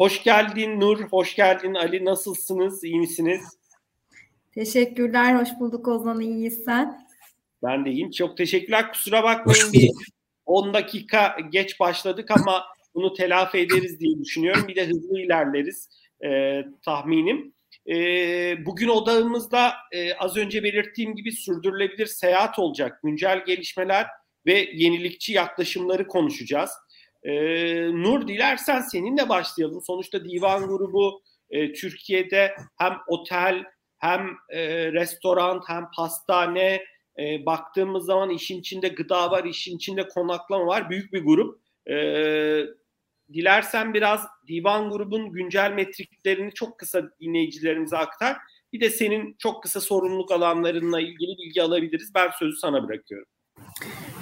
Hoş geldin Nur, hoş geldin Ali. Nasılsınız, iyi misiniz? Teşekkürler, hoş bulduk Ozan. İyiyiz sen? Ben de iyiyim. Çok teşekkürler. Kusura bakmayın bir 10 dakika geç başladık ama bunu telafi ederiz diye düşünüyorum. Bir de hızlı ilerleriz e, tahminim. E, bugün odağımızda e, az önce belirttiğim gibi sürdürülebilir seyahat olacak. Güncel gelişmeler ve yenilikçi yaklaşımları konuşacağız. E, Nur dilersen seninle başlayalım. Sonuçta divan grubu e, Türkiye'de hem otel hem e, restoran hem pastane e, baktığımız zaman işin içinde gıda var, işin içinde konaklama var. Büyük bir grup. E, dilersen biraz divan grubun güncel metriklerini çok kısa dinleyicilerimize aktar. Bir de senin çok kısa sorumluluk alanlarınla ilgili bilgi alabiliriz. Ben sözü sana bırakıyorum.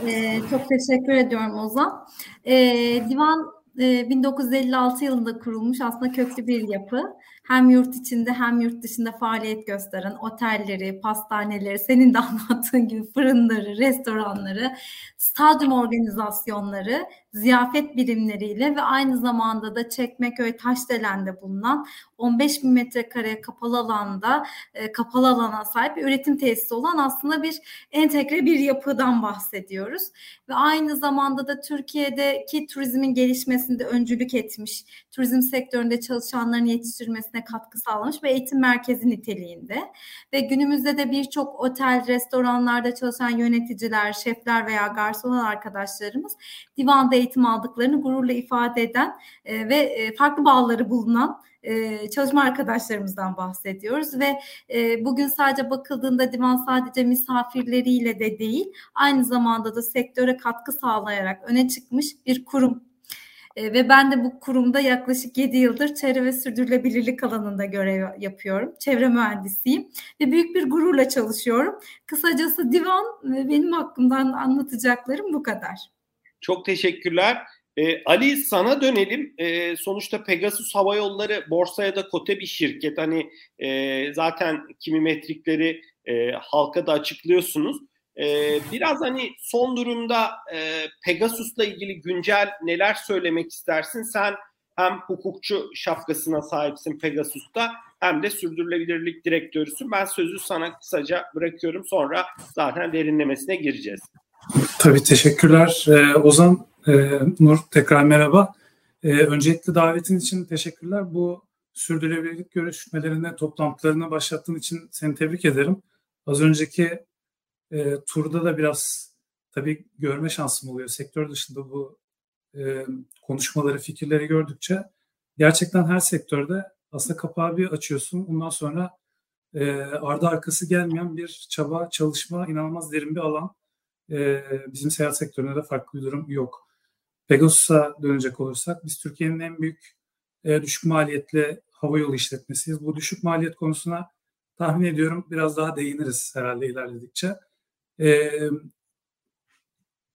Ee, çok teşekkür ediyorum Ozan. Ee, divan e, 1956 yılında kurulmuş aslında köklü bir yapı hem yurt içinde hem yurt dışında faaliyet gösteren otelleri, pastaneleri, senin de anlattığın gibi fırınları, restoranları, stadyum organizasyonları, ziyafet birimleriyle ve aynı zamanda da Çekmeköy Taşdelen'de bulunan 15 bin metrekare kapalı alanda e, kapalı alana sahip bir üretim tesisi olan aslında bir entegre bir yapıdan bahsediyoruz. Ve aynı zamanda da Türkiye'deki turizmin gelişmesinde öncülük etmiş, turizm sektöründe çalışanların yetiştirilmesine büyümesine katkı sağlamış ve eğitim merkezi niteliğinde. Ve günümüzde de birçok otel, restoranlarda çalışan yöneticiler, şefler veya garson arkadaşlarımız divanda eğitim aldıklarını gururla ifade eden e, ve e, farklı bağları bulunan e, çalışma arkadaşlarımızdan bahsediyoruz ve e, bugün sadece bakıldığında divan sadece misafirleriyle de değil aynı zamanda da sektöre katkı sağlayarak öne çıkmış bir kurum e, ve ben de bu kurumda yaklaşık 7 yıldır çevre ve sürdürülebilirlik alanında görev yapıyorum. Çevre mühendisiyim ve büyük bir gururla çalışıyorum. Kısacası divan ve benim hakkımdan anlatacaklarım bu kadar. Çok teşekkürler. Ee, Ali sana dönelim. Ee, sonuçta Pegasus Hava Yolları borsaya da kote bir şirket. Hani e, zaten kimi metrikleri e, halka da açıklıyorsunuz. Ee, biraz hani son durumda e, Pegasus'la ilgili güncel neler söylemek istersin? Sen hem hukukçu şapkasına sahipsin Pegasus'ta hem de sürdürülebilirlik direktörüsün. Ben sözü sana kısaca bırakıyorum. Sonra zaten derinlemesine gireceğiz. Tabii teşekkürler. Ee, Ozan, e, Nur tekrar merhaba. Ee, öncelikle davetin için teşekkürler. Bu sürdürülebilirlik görüşmelerine, toplantılarına başlattığın için seni tebrik ederim. Az önceki e, turda da biraz tabii görme şansım oluyor. Sektör dışında bu e, konuşmaları, fikirleri gördükçe gerçekten her sektörde aslında kapağı bir açıyorsun. Ondan sonra e, ardı arkası gelmeyen bir çaba, çalışma, inanılmaz derin bir alan. E, bizim seyahat sektöründe de farklı bir durum yok. Pegasus'a dönecek olursak biz Türkiye'nin en büyük e, düşük maliyetli hava yolu işletmesiyiz. Bu düşük maliyet konusuna tahmin ediyorum biraz daha değiniriz herhalde ilerledikçe. E,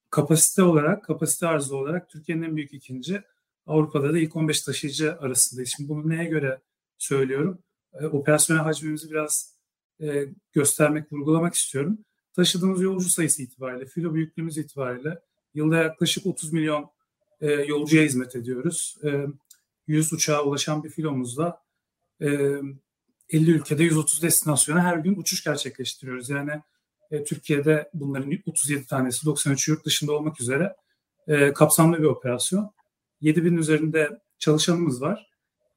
kapasite olarak, kapasite arzı olarak Türkiye'nin en büyük ikinci. Avrupa'da da ilk 15 taşıyıcı arasındayız. Şimdi bunu neye göre söylüyorum? E, operasyonel hacmimizi biraz e, göstermek, vurgulamak istiyorum. Taşıdığımız yolcu sayısı itibariyle, filo büyüklüğümüz itibariyle yılda yaklaşık 30 milyon e, yolcuya hizmet ediyoruz. E, 100 uçağa ulaşan bir filomuzda e, 50 ülkede 130 destinasyona her gün uçuş gerçekleştiriyoruz. Yani e, Türkiye'de bunların 37 tanesi 93 yurt dışında olmak üzere e, kapsamlı bir operasyon. 7000 üzerinde çalışanımız var.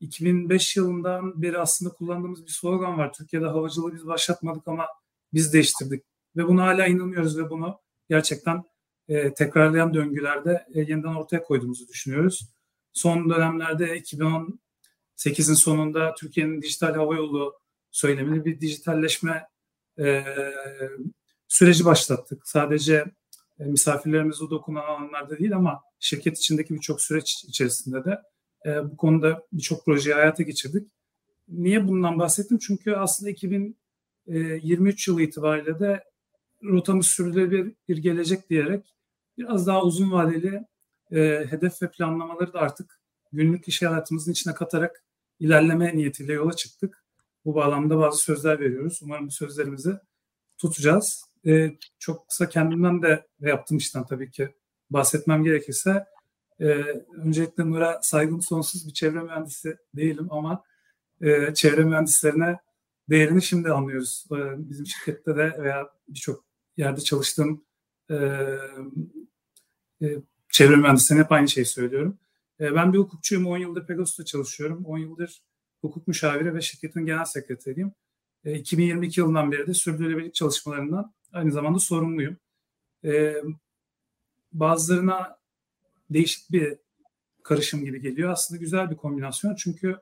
2005 yılından beri aslında kullandığımız bir slogan var. Türkiye'de havacılığı biz başlatmadık ama biz değiştirdik. Ve buna hala inanıyoruz ve bunu gerçekten e, tekrarlayan döngülerde e, yeniden ortaya koyduğumuzu düşünüyoruz. Son dönemlerde 2018'in sonunda Türkiye'nin dijital hava yolu söylemini bir dijitalleşme e, süreci başlattık. Sadece e, misafirlerimize dokunan alanlarda değil ama şirket içindeki birçok süreç içerisinde de e, bu konuda birçok projeyi hayata geçirdik. Niye bundan bahsettim? Çünkü aslında 2023 e, yılı itibariyle de rotamız sürdürülebilir bir gelecek diyerek biraz daha uzun vadeli hedef ve planlamaları da artık günlük iş hayatımızın içine katarak ilerleme niyetiyle yola çıktık. Bu bağlamda bazı sözler veriyoruz. Umarım sözlerimizi tutacağız e, çok kısa kendimden de ve yaptığım işten tabii ki bahsetmem gerekirse E, öncelikle Nur'a saygım sonsuz bir çevre mühendisi değilim ama e, çevre mühendislerine değerini şimdi anlıyoruz. E, bizim şirkette de veya birçok yerde çalıştığım e, e, çevre mühendislerine hep aynı şeyi söylüyorum. E, ben bir hukukçuyum. 10 yıldır Pegasus'ta çalışıyorum. 10 yıldır hukuk müşaviri ve şirketin genel sekreteriyim. E, 2022 yılından beri de sürdürülebilirlik çalışmalarından aynı zamanda sorumluyum. E, bazılarına değişik bir karışım gibi geliyor. Aslında güzel bir kombinasyon çünkü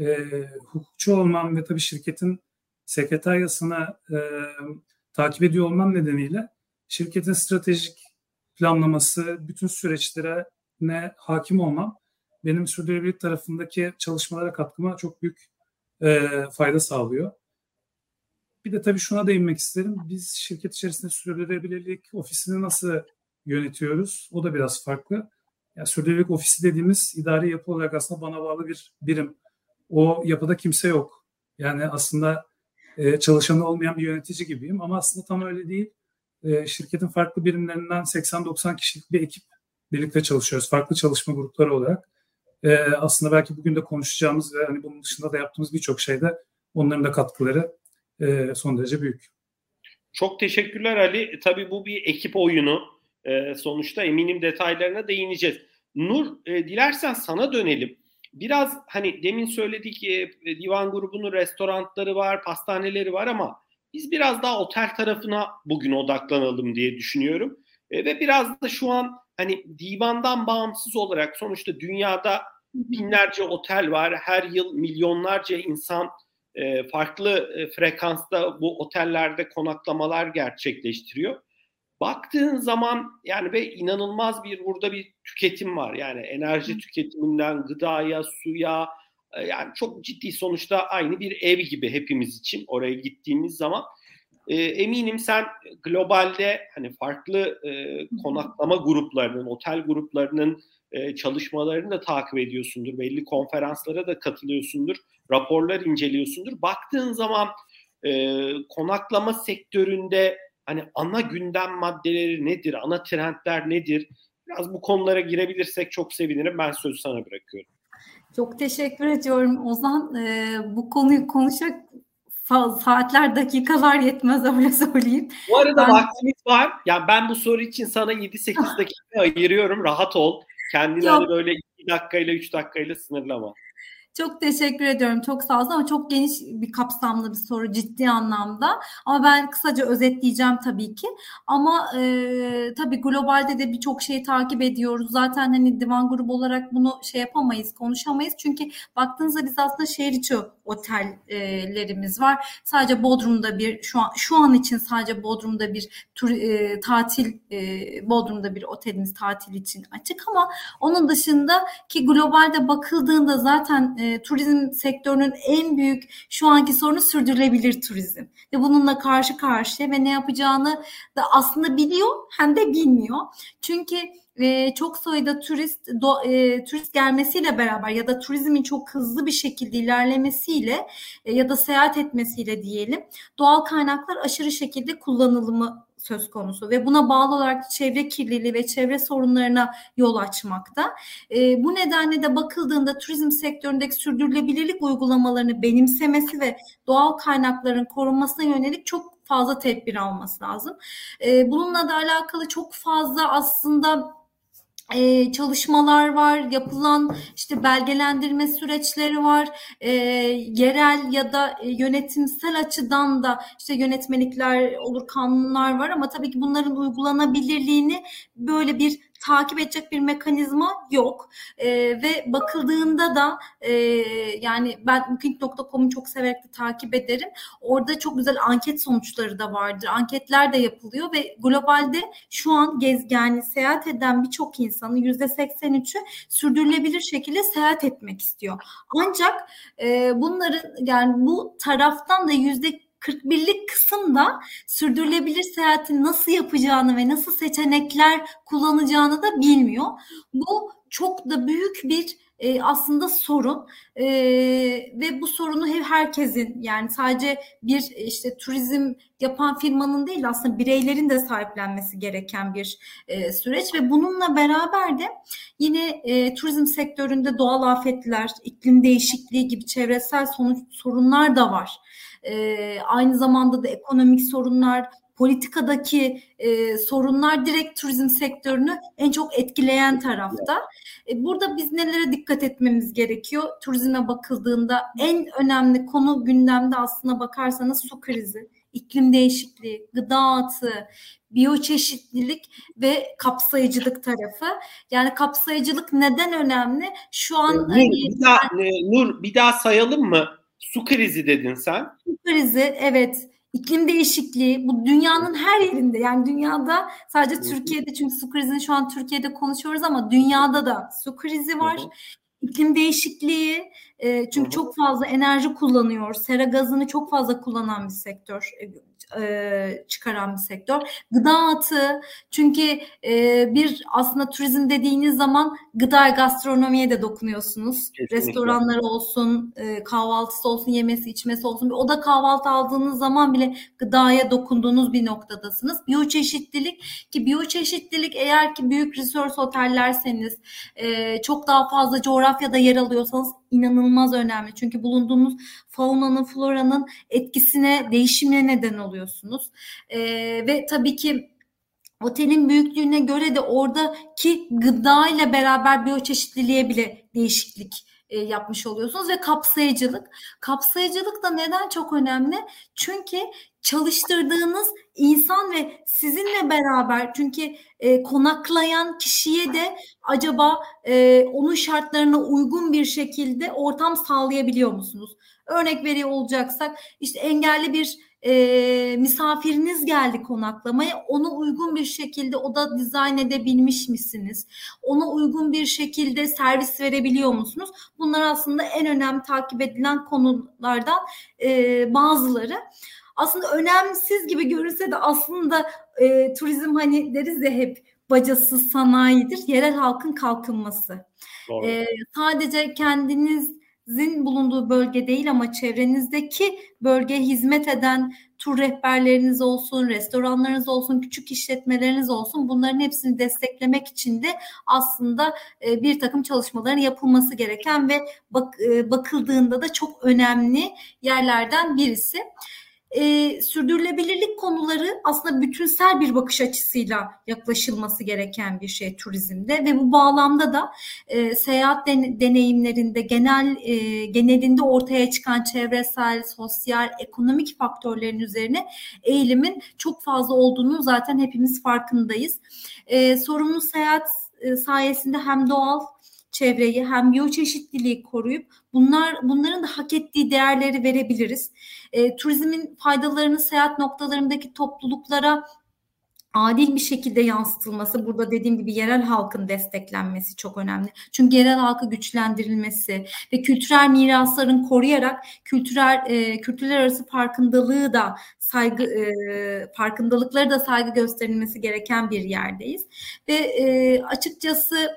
e, hukukçu olmam ve tabii şirketin sekreteryasını e, takip ediyor olmam nedeniyle şirketin stratejik planlaması, bütün süreçlere ne hakim olmam benim sürdürülebilirlik tarafındaki çalışmalara katkıma çok büyük e, fayda sağlıyor. Bir de tabii şuna değinmek isterim. Biz şirket içerisinde sürdürülebilirlik ofisini nasıl yönetiyoruz? O da biraz farklı. Yani sürdürülebilirlik ofisi dediğimiz idari yapı olarak aslında bana bağlı bir birim. O yapıda kimse yok. Yani aslında e, çalışanı olmayan bir yönetici gibiyim ama aslında tam öyle değil. E, şirketin farklı birimlerinden 80-90 kişilik bir ekip birlikte çalışıyoruz. Farklı çalışma grupları olarak. E, aslında belki bugün de konuşacağımız ve hani bunun dışında da yaptığımız birçok şeyde onların da katkıları e, son derece büyük. Çok teşekkürler Ali. Tabii bu bir ekip oyunu. E, sonuçta eminim detaylarına değineceğiz. Nur, e, dilersen sana dönelim. Biraz hani demin söyledik e, divan grubunun restoranları var, pastaneleri var ama biz biraz daha otel tarafına bugün odaklanalım diye düşünüyorum. E, ve biraz da şu an hani divandan bağımsız olarak sonuçta dünyada binlerce otel var. Her yıl milyonlarca insan e, farklı e, frekansta bu otellerde konaklamalar gerçekleştiriyor. Baktığın zaman yani ve inanılmaz bir burada bir tüketim var. Yani enerji tüketiminden gıdaya, suya e, yani çok ciddi sonuçta aynı bir ev gibi hepimiz için oraya gittiğimiz zaman. E, eminim sen globalde hani farklı e, konaklama gruplarının, otel gruplarının e, çalışmalarını da takip ediyorsundur. Belli konferanslara da katılıyorsundur. Raporlar inceliyorsundur. Baktığın zaman e, konaklama sektöründe hani ana gündem maddeleri nedir? Ana trendler nedir? Biraz bu konulara girebilirsek çok sevinirim. Ben sözü sana bırakıyorum. Çok teşekkür ediyorum Ozan. Ee, bu konuyu konuşacak saatler, dakikalar yetmez öyle söyleyeyim. Bu arada ben... vaktimiz var. Yani ben bu soru için sana 7-8 dakika ayırıyorum. Rahat ol. Kendini hani böyle 2 dakikayla 3 dakikayla sınırlama. Çok teşekkür ediyorum. Çok sağ olun ama çok geniş bir kapsamlı bir soru ciddi anlamda. Ama ben kısaca özetleyeceğim tabii ki. Ama e, tabii globalde de birçok şeyi takip ediyoruz. Zaten hani divan grubu olarak bunu şey yapamayız, konuşamayız. Çünkü baktığınızda biz aslında şehir içi otellerimiz var. Sadece Bodrum'da bir şu an şu an için sadece Bodrum'da bir tur, e, tatil e, Bodrum'da bir otelimiz tatil için açık ama onun dışında ki globalde bakıldığında zaten e, turizm sektörünün en büyük şu anki sorunu sürdürülebilir turizm. Ve bununla karşı karşıya ve ne yapacağını da aslında biliyor hem de bilmiyor. Çünkü e, çok sayıda turist do, e, turist gelmesiyle beraber ya da turizmin çok hızlı bir şekilde ilerlemesiyle e, ya da seyahat etmesiyle diyelim doğal kaynaklar aşırı şekilde kullanılımı söz konusu ve buna bağlı olarak çevre kirliliği ve çevre sorunlarına yol açmakta. E, bu nedenle de bakıldığında turizm sektöründeki sürdürülebilirlik uygulamalarını benimsemesi ve doğal kaynakların korunmasına yönelik çok fazla tedbir alması lazım. E, bununla da alakalı çok fazla aslında e, çalışmalar var, yapılan işte belgelendirme süreçleri var, e, yerel ya da e, yönetimsel açıdan da işte yönetmelikler olur, kanunlar var ama tabii ki bunların uygulanabilirliğini böyle bir takip edecek bir mekanizma yok e, ve bakıldığında da e, yani ben booking.com'u çok severek de takip ederim. Orada çok güzel anket sonuçları da vardır. Anketler de yapılıyor ve globalde şu an gez yani seyahat eden birçok insanın yüzde 83'ü sürdürülebilir şekilde seyahat etmek istiyor. Ancak e, bunların yani bu taraftan da yüzde 41'lik kısımda sürdürülebilir seyahati nasıl yapacağını ve nasıl seçenekler kullanacağını da bilmiyor. Bu çok da büyük bir e, aslında sorun e, ve bu sorunu herkesin yani sadece bir işte turizm yapan firmanın değil aslında bireylerin de sahiplenmesi gereken bir e, süreç ve bununla beraber de yine e, turizm sektöründe doğal afetler, iklim değişikliği gibi çevresel sonuç, sorunlar da var. E, aynı zamanda da ekonomik sorunlar, politikadaki e, sorunlar direkt turizm sektörünü en çok etkileyen tarafta. E, burada biz nelere dikkat etmemiz gerekiyor? Turizme bakıldığında en önemli konu gündemde aslına bakarsanız su krizi, iklim değişikliği, gıda atığı, biyoçeşitlilik ve kapsayıcılık tarafı. Yani kapsayıcılık neden önemli? Şu an Nur, hani, bir daha, Nur bir daha sayalım mı? Su krizi dedin sen. Su krizi evet iklim değişikliği bu dünyanın her yerinde yani dünyada sadece Türkiye'de çünkü su krizini şu an Türkiye'de konuşuyoruz ama dünyada da su krizi var. İklim değişikliği e, çünkü çok fazla enerji kullanıyor. Sera gazını çok fazla kullanan bir sektör. E, çıkaran bir sektör. Gıda atığı çünkü e, bir aslında turizm dediğiniz zaman gıda gastronomiye de dokunuyorsunuz. Kesinlikle. Restoranları olsun, e, kahvaltısı olsun, yemesi, içmesi olsun. Bir oda kahvaltı aldığınız zaman bile gıdaya dokunduğunuz bir noktadasınız. Biyoçeşitlilik ki biyoçeşitlilik eğer ki büyük resort otellerseniz e, çok daha fazla coğrafyada yer alıyorsanız inanılmaz önemli. Çünkü bulunduğunuz faunanın, floranın etkisine, değişimine neden oluyorsunuz. E, ve tabii ki otelin büyüklüğüne göre de oradaki gıda ile beraber biyoçeşitliliğe bile değişiklik e, yapmış oluyorsunuz ve kapsayıcılık. Kapsayıcılık da neden çok önemli? Çünkü çalıştırdığınız insan ve sizinle beraber çünkü e, konaklayan kişiye de acaba e, onun şartlarına uygun bir şekilde ortam sağlayabiliyor musunuz? Örnek veriyor olacaksak işte engelli bir e, misafiriniz geldi konaklamaya ona uygun bir şekilde oda dizayn edebilmiş misiniz? Ona uygun bir şekilde servis verebiliyor musunuz? Bunlar aslında en önemli takip edilen konulardan e, bazıları. Aslında önemsiz gibi görünse de aslında e, turizm hani deriz ya hep bacasız sanayidir. Yerel halkın kalkınması. E, sadece kendiniz sizin bulunduğu bölge değil ama çevrenizdeki bölgeye hizmet eden tur rehberleriniz olsun, restoranlarınız olsun, küçük işletmeleriniz olsun bunların hepsini desteklemek için de aslında e, bir takım çalışmaların yapılması gereken ve bak, e, bakıldığında da çok önemli yerlerden birisi e, sürdürülebilirlik konuları aslında bütünsel bir bakış açısıyla yaklaşılması gereken bir şey turizmde ve bu bağlamda da e, seyahat den- deneyimlerinde genel e, genelinde ortaya çıkan çevresel, sosyal, ekonomik faktörlerin üzerine eğilimin çok fazla olduğunu zaten hepimiz farkındayız. E, sorumlu seyahat e, sayesinde hem doğal çevreyi hem biyoçeşitliliği koruyup bunlar bunların da hak ettiği değerleri verebiliriz. E, turizmin faydalarını seyahat noktalarındaki topluluklara adil bir şekilde yansıtılması burada dediğim gibi yerel halkın desteklenmesi çok önemli. Çünkü yerel halkı güçlendirilmesi ve kültürel mirasların koruyarak kültürel e, kültürler arası farkındalığı da saygı e, farkındalıkları da saygı gösterilmesi gereken bir yerdeyiz. Ve e, açıkçası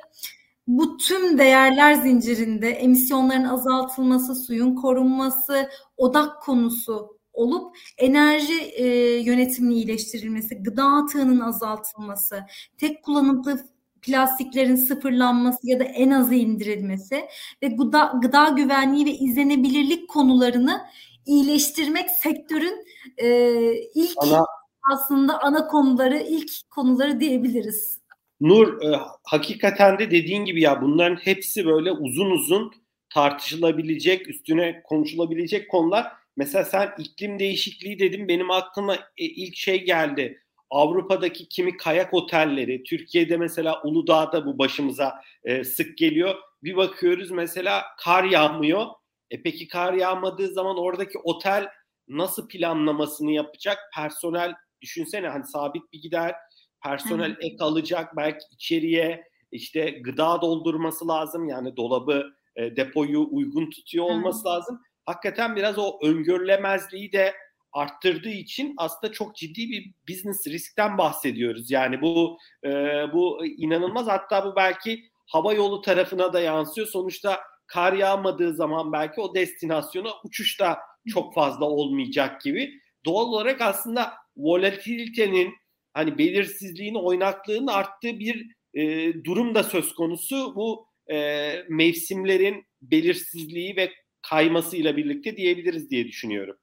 bu tüm değerler zincirinde emisyonların azaltılması, suyun korunması odak konusu olup enerji e, yönetiminin iyileştirilmesi, gıda atığının azaltılması, tek kullanımlı plastiklerin sıfırlanması ya da en azı indirilmesi ve gıda, gıda güvenliği ve izlenebilirlik konularını iyileştirmek sektörün e, ilk ana, aslında ana konuları, ilk konuları diyebiliriz. Nur e, hakikaten de dediğin gibi ya bunların hepsi böyle uzun uzun tartışılabilecek, üstüne konuşulabilecek konular. Mesela sen iklim değişikliği dedim benim aklıma e, ilk şey geldi. Avrupa'daki kimi kayak otelleri, Türkiye'de mesela Uludağ'da bu başımıza e, sık geliyor. Bir bakıyoruz mesela kar yağmıyor. E peki kar yağmadığı zaman oradaki otel nasıl planlamasını yapacak? Personel düşünsene hani sabit bir gider personel ek alacak belki içeriye işte gıda doldurması lazım yani dolabı e, depoyu uygun tutuyor olması lazım. Hakikaten biraz o öngörülemezliği de arttırdığı için aslında çok ciddi bir business riskten bahsediyoruz. Yani bu e, bu inanılmaz hatta bu belki hava yolu tarafına da yansıyor. Sonuçta kar yağmadığı zaman belki o destinasyona uçuş da çok fazla olmayacak gibi. Doğal olarak aslında volatilitenin hani belirsizliğin, oynaklığın arttığı bir e, durum da söz konusu. Bu e, mevsimlerin belirsizliği ve kaymasıyla birlikte diyebiliriz diye düşünüyorum.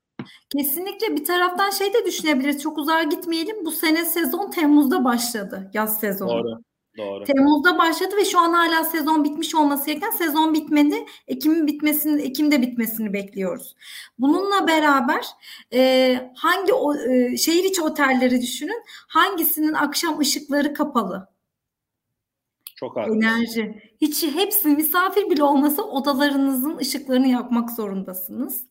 Kesinlikle bir taraftan şey de düşünebiliriz. Çok uzağa gitmeyelim. Bu sene sezon Temmuz'da başladı. Yaz sezonu. Doğru. Doğru. Temmuz'da başladı ve şu an hala sezon bitmiş olması gereken sezon bitmedi. Ekim'in bitmesini, Ekim'de bitmesini bekliyoruz. Bununla beraber e, hangi o, e, şehir içi otelleri düşünün. Hangisinin akşam ışıkları kapalı? Çok az. Enerji. Hiç hepsi misafir bile olmasa odalarınızın ışıklarını yakmak zorundasınız.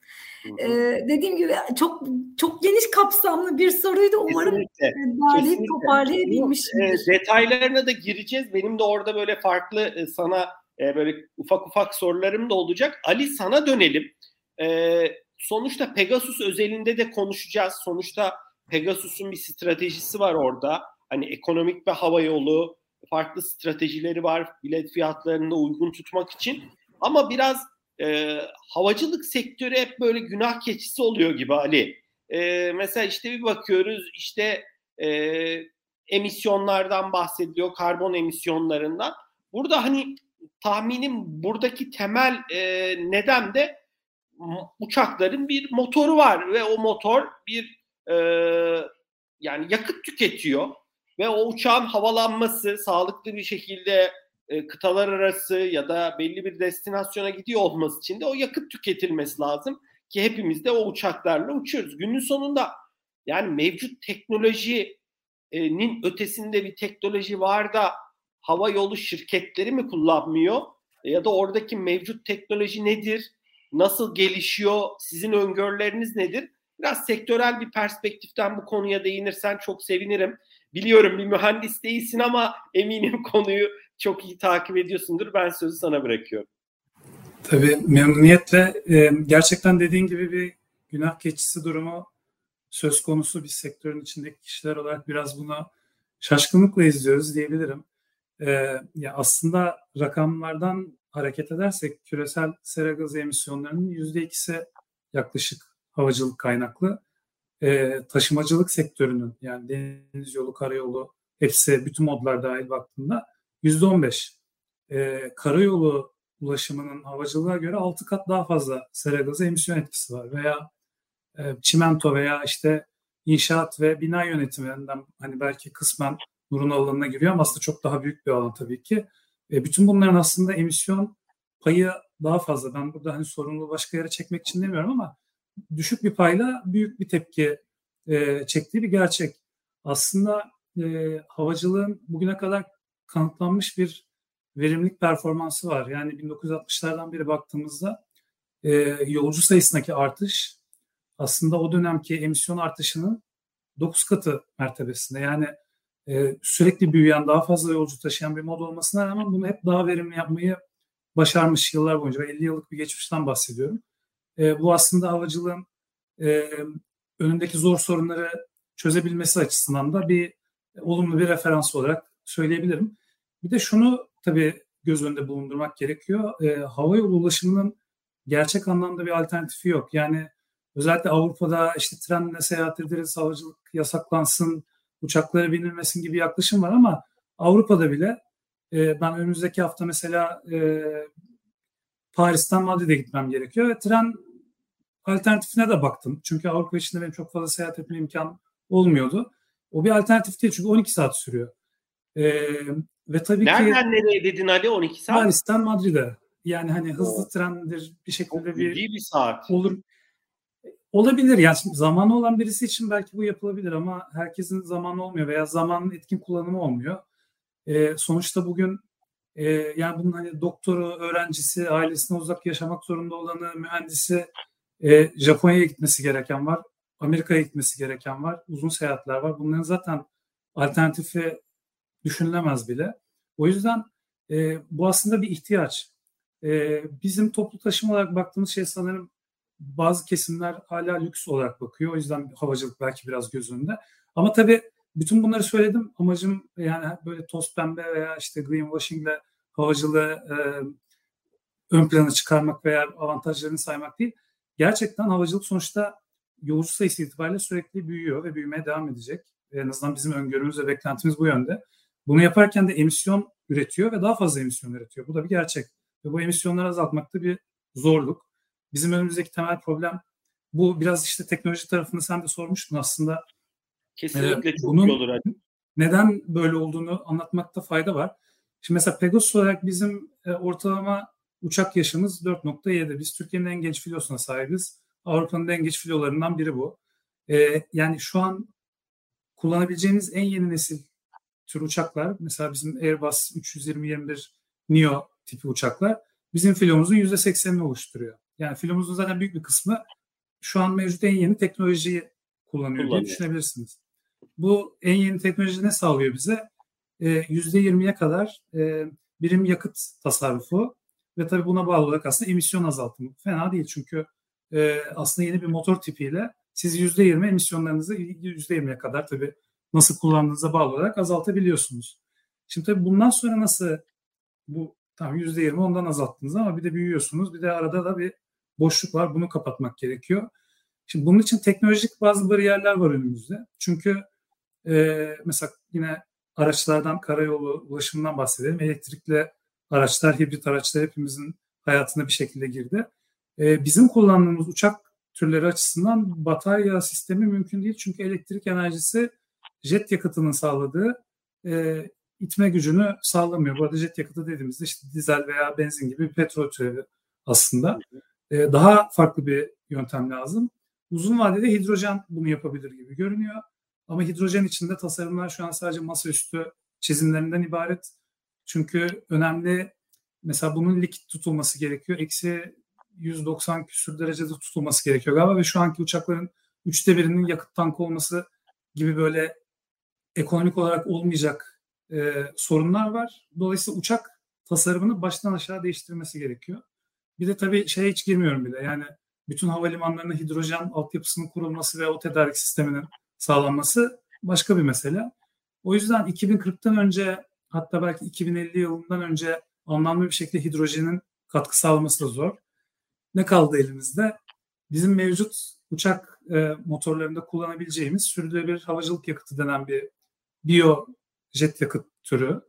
Ee, dediğim gibi çok çok geniş kapsamlı bir soruydu. Umarım derleyip toparlayabilmişimdir. E, detaylarına da gireceğiz. Benim de orada böyle farklı e, sana e, böyle ufak ufak sorularım da olacak. Ali sana dönelim. E, sonuçta Pegasus özelinde de konuşacağız. Sonuçta Pegasus'un bir stratejisi var orada. Hani ekonomik ve hava yolu farklı stratejileri var bilet fiyatlarını da uygun tutmak için. Ama biraz e, havacılık sektörü hep böyle günah keçisi oluyor gibi Ali. E, mesela işte bir bakıyoruz işte e, emisyonlardan bahsediliyor, karbon emisyonlarından. Burada hani tahminim buradaki temel e, neden de uçakların bir motoru var ve o motor bir e, yani yakıt tüketiyor ve o uçağın havalanması sağlıklı bir şekilde e, kıtalar arası ya da belli bir destinasyona gidiyor olması için de o yakıt tüketilmesi lazım ki hepimiz de o uçaklarla uçuyoruz. Günün sonunda yani mevcut teknolojinin ötesinde bir teknoloji var da hava yolu şirketleri mi kullanmıyor ya da oradaki mevcut teknoloji nedir? Nasıl gelişiyor? Sizin öngörüleriniz nedir? Biraz sektörel bir perspektiften bu konuya değinirsen çok sevinirim. Biliyorum bir mühendis değilsin ama eminim konuyu çok iyi takip ediyorsundur. Ben sözü sana bırakıyorum. Tabii memnuniyetle. E, gerçekten dediğin gibi bir günah keçisi durumu söz konusu bir sektörün içindeki kişiler olarak biraz buna şaşkınlıkla izliyoruz diyebilirim. E, ya aslında rakamlardan hareket edersek küresel sera gazı emisyonlarının yüzde ikisi yaklaşık havacılık kaynaklı. E, taşımacılık sektörünün yani deniz yolu, karayolu hepsi bütün modlar dahil baktığında %15. E, karayolu ulaşımının havacılığa göre 6 kat daha fazla sera gazı emisyon etkisi var. Veya e, çimento veya işte inşaat ve bina yönetiminden hani belki kısmen Nur'un alanına giriyor ama aslında çok daha büyük bir alan tabii ki. E, bütün bunların aslında emisyon payı daha fazla. Ben burada hani sorumluluğu başka yere çekmek için demiyorum ama düşük bir payla büyük bir tepki e, çektiği bir gerçek. Aslında e, havacılığın bugüne kadar kanıtlanmış bir verimlilik performansı var. Yani 1960'lardan beri baktığımızda e, yolcu sayısındaki artış aslında o dönemki emisyon artışının 9 katı mertebesinde. Yani e, sürekli büyüyen, daha fazla yolcu taşıyan bir mod olmasına rağmen bunu hep daha verimli yapmayı başarmış yıllar boyunca. 50 yıllık bir geçmişten bahsediyorum. E, bu aslında havacılığın e, önündeki zor sorunları çözebilmesi açısından da bir olumlu bir referans olarak söyleyebilirim. Bir de şunu tabii göz önünde bulundurmak gerekiyor. E, hava yolu ulaşımının gerçek anlamda bir alternatifi yok. Yani özellikle Avrupa'da işte trenle seyahat ederiz, havacılık yasaklansın, uçaklara binilmesin gibi yaklaşım var ama Avrupa'da bile e, ben önümüzdeki hafta mesela e, Paris'ten Madrid'e gitmem gerekiyor ve tren alternatifine de baktım. Çünkü Avrupa içinde benim çok fazla seyahat etme imkan olmuyordu. O bir alternatif değil çünkü 12 saat sürüyor. Ee, ve tabii Nereden ki nereye dedin Ali 12 saat? Paris'ten Madrid'e. Yani hani hızlı o. trendir bir şekilde bir, bir saat. olur. Olabilir yani zamanı olan birisi için belki bu yapılabilir ama herkesin zamanı olmuyor veya zamanın etkin kullanımı olmuyor. Ee, sonuçta bugün e, yani bunun hani doktoru, öğrencisi, ailesine uzak yaşamak zorunda olanı, mühendisi e, Japonya'ya gitmesi gereken var. Amerika'ya gitmesi gereken var. Uzun seyahatler var. Bunların zaten alternatifi düşünülemez bile. O yüzden e, bu aslında bir ihtiyaç. E, bizim toplu taşıma olarak baktığımız şey sanırım bazı kesimler hala lüks olarak bakıyor. O yüzden havacılık belki biraz göz önünde. Ama tabii bütün bunları söyledim. Amacım yani böyle toz pembe veya işte greenwashing ile havacılığı e, ön plana çıkarmak veya avantajlarını saymak değil. Gerçekten havacılık sonuçta yolcu sayısı itibariyle sürekli büyüyor ve büyümeye devam edecek. En azından bizim öngörümüz ve beklentimiz bu yönde. Bunu yaparken de emisyon üretiyor ve daha fazla emisyon üretiyor. Bu da bir gerçek. Ve bu emisyonları azaltmakta bir zorluk. Bizim önümüzdeki temel problem bu biraz işte teknoloji tarafında sen de sormuştun aslında. Kesinlikle ee, çok bunun olur. Hadi. Neden böyle olduğunu anlatmakta fayda var. Şimdi mesela Pegasus olarak bizim e, ortalama uçak yaşımız 4.7. Biz Türkiye'nin en genç filosuna sahibiz. Avrupa'nın en genç filolarından biri bu. E, yani şu an kullanabileceğiniz en yeni nesil tür uçaklar mesela bizim Airbus 320-21 Neo tipi uçaklar bizim filomuzun %80'ini oluşturuyor. Yani filomuzun zaten büyük bir kısmı şu an mevcut en yeni teknolojiyi kullanıyor, kullanıyor. diye düşünebilirsiniz. Bu en yeni teknoloji ne sağlıyor bize? E, %20'ye kadar e, birim yakıt tasarrufu ve tabii buna bağlı olarak aslında emisyon azaltımı. Fena değil çünkü e, aslında yeni bir motor tipiyle siz %20 emisyonlarınızı %20'ye kadar tabii nasıl kullandığınıza bağlı olarak azaltabiliyorsunuz. Şimdi tabii bundan sonra nasıl bu tam %20 ondan azalttınız ama bir de büyüyorsunuz. Bir de arada da bir boşluk var. Bunu kapatmak gerekiyor. Şimdi bunun için teknolojik bazı bariyerler var önümüzde. Çünkü e, mesela yine araçlardan, karayolu ulaşımından bahsedelim. Elektrikli araçlar, hibrit araçlar hepimizin hayatına bir şekilde girdi. E, bizim kullandığımız uçak türleri açısından batarya sistemi mümkün değil. Çünkü elektrik enerjisi jet yakıtının sağladığı e, itme gücünü sağlamıyor. Bu arada jet yakıtı dediğimizde işte dizel veya benzin gibi bir petrol türevi aslında. E, daha farklı bir yöntem lazım. Uzun vadede hidrojen bunu yapabilir gibi görünüyor. Ama hidrojen içinde tasarımlar şu an sadece masaüstü çizimlerinden ibaret. Çünkü önemli mesela bunun likit tutulması gerekiyor. Eksi 190 küsür derecede tutulması gerekiyor galiba ve şu anki uçakların üçte birinin yakıt tankı olması gibi böyle ekonomik olarak olmayacak e, sorunlar var. Dolayısıyla uçak tasarımını baştan aşağı değiştirmesi gerekiyor. Bir de tabii şeye hiç girmiyorum bile. Yani bütün havalimanlarına hidrojen altyapısının kurulması ve o tedarik sisteminin sağlanması başka bir mesele. O yüzden 2040'tan önce hatta belki 2050 yılından önce anlamlı bir şekilde hidrojenin katkı sağlaması da zor. Ne kaldı elimizde? Bizim mevcut uçak e, motorlarında kullanabileceğimiz sürdürülebilir havacılık yakıtı denen bir biyo jet yakıt türü.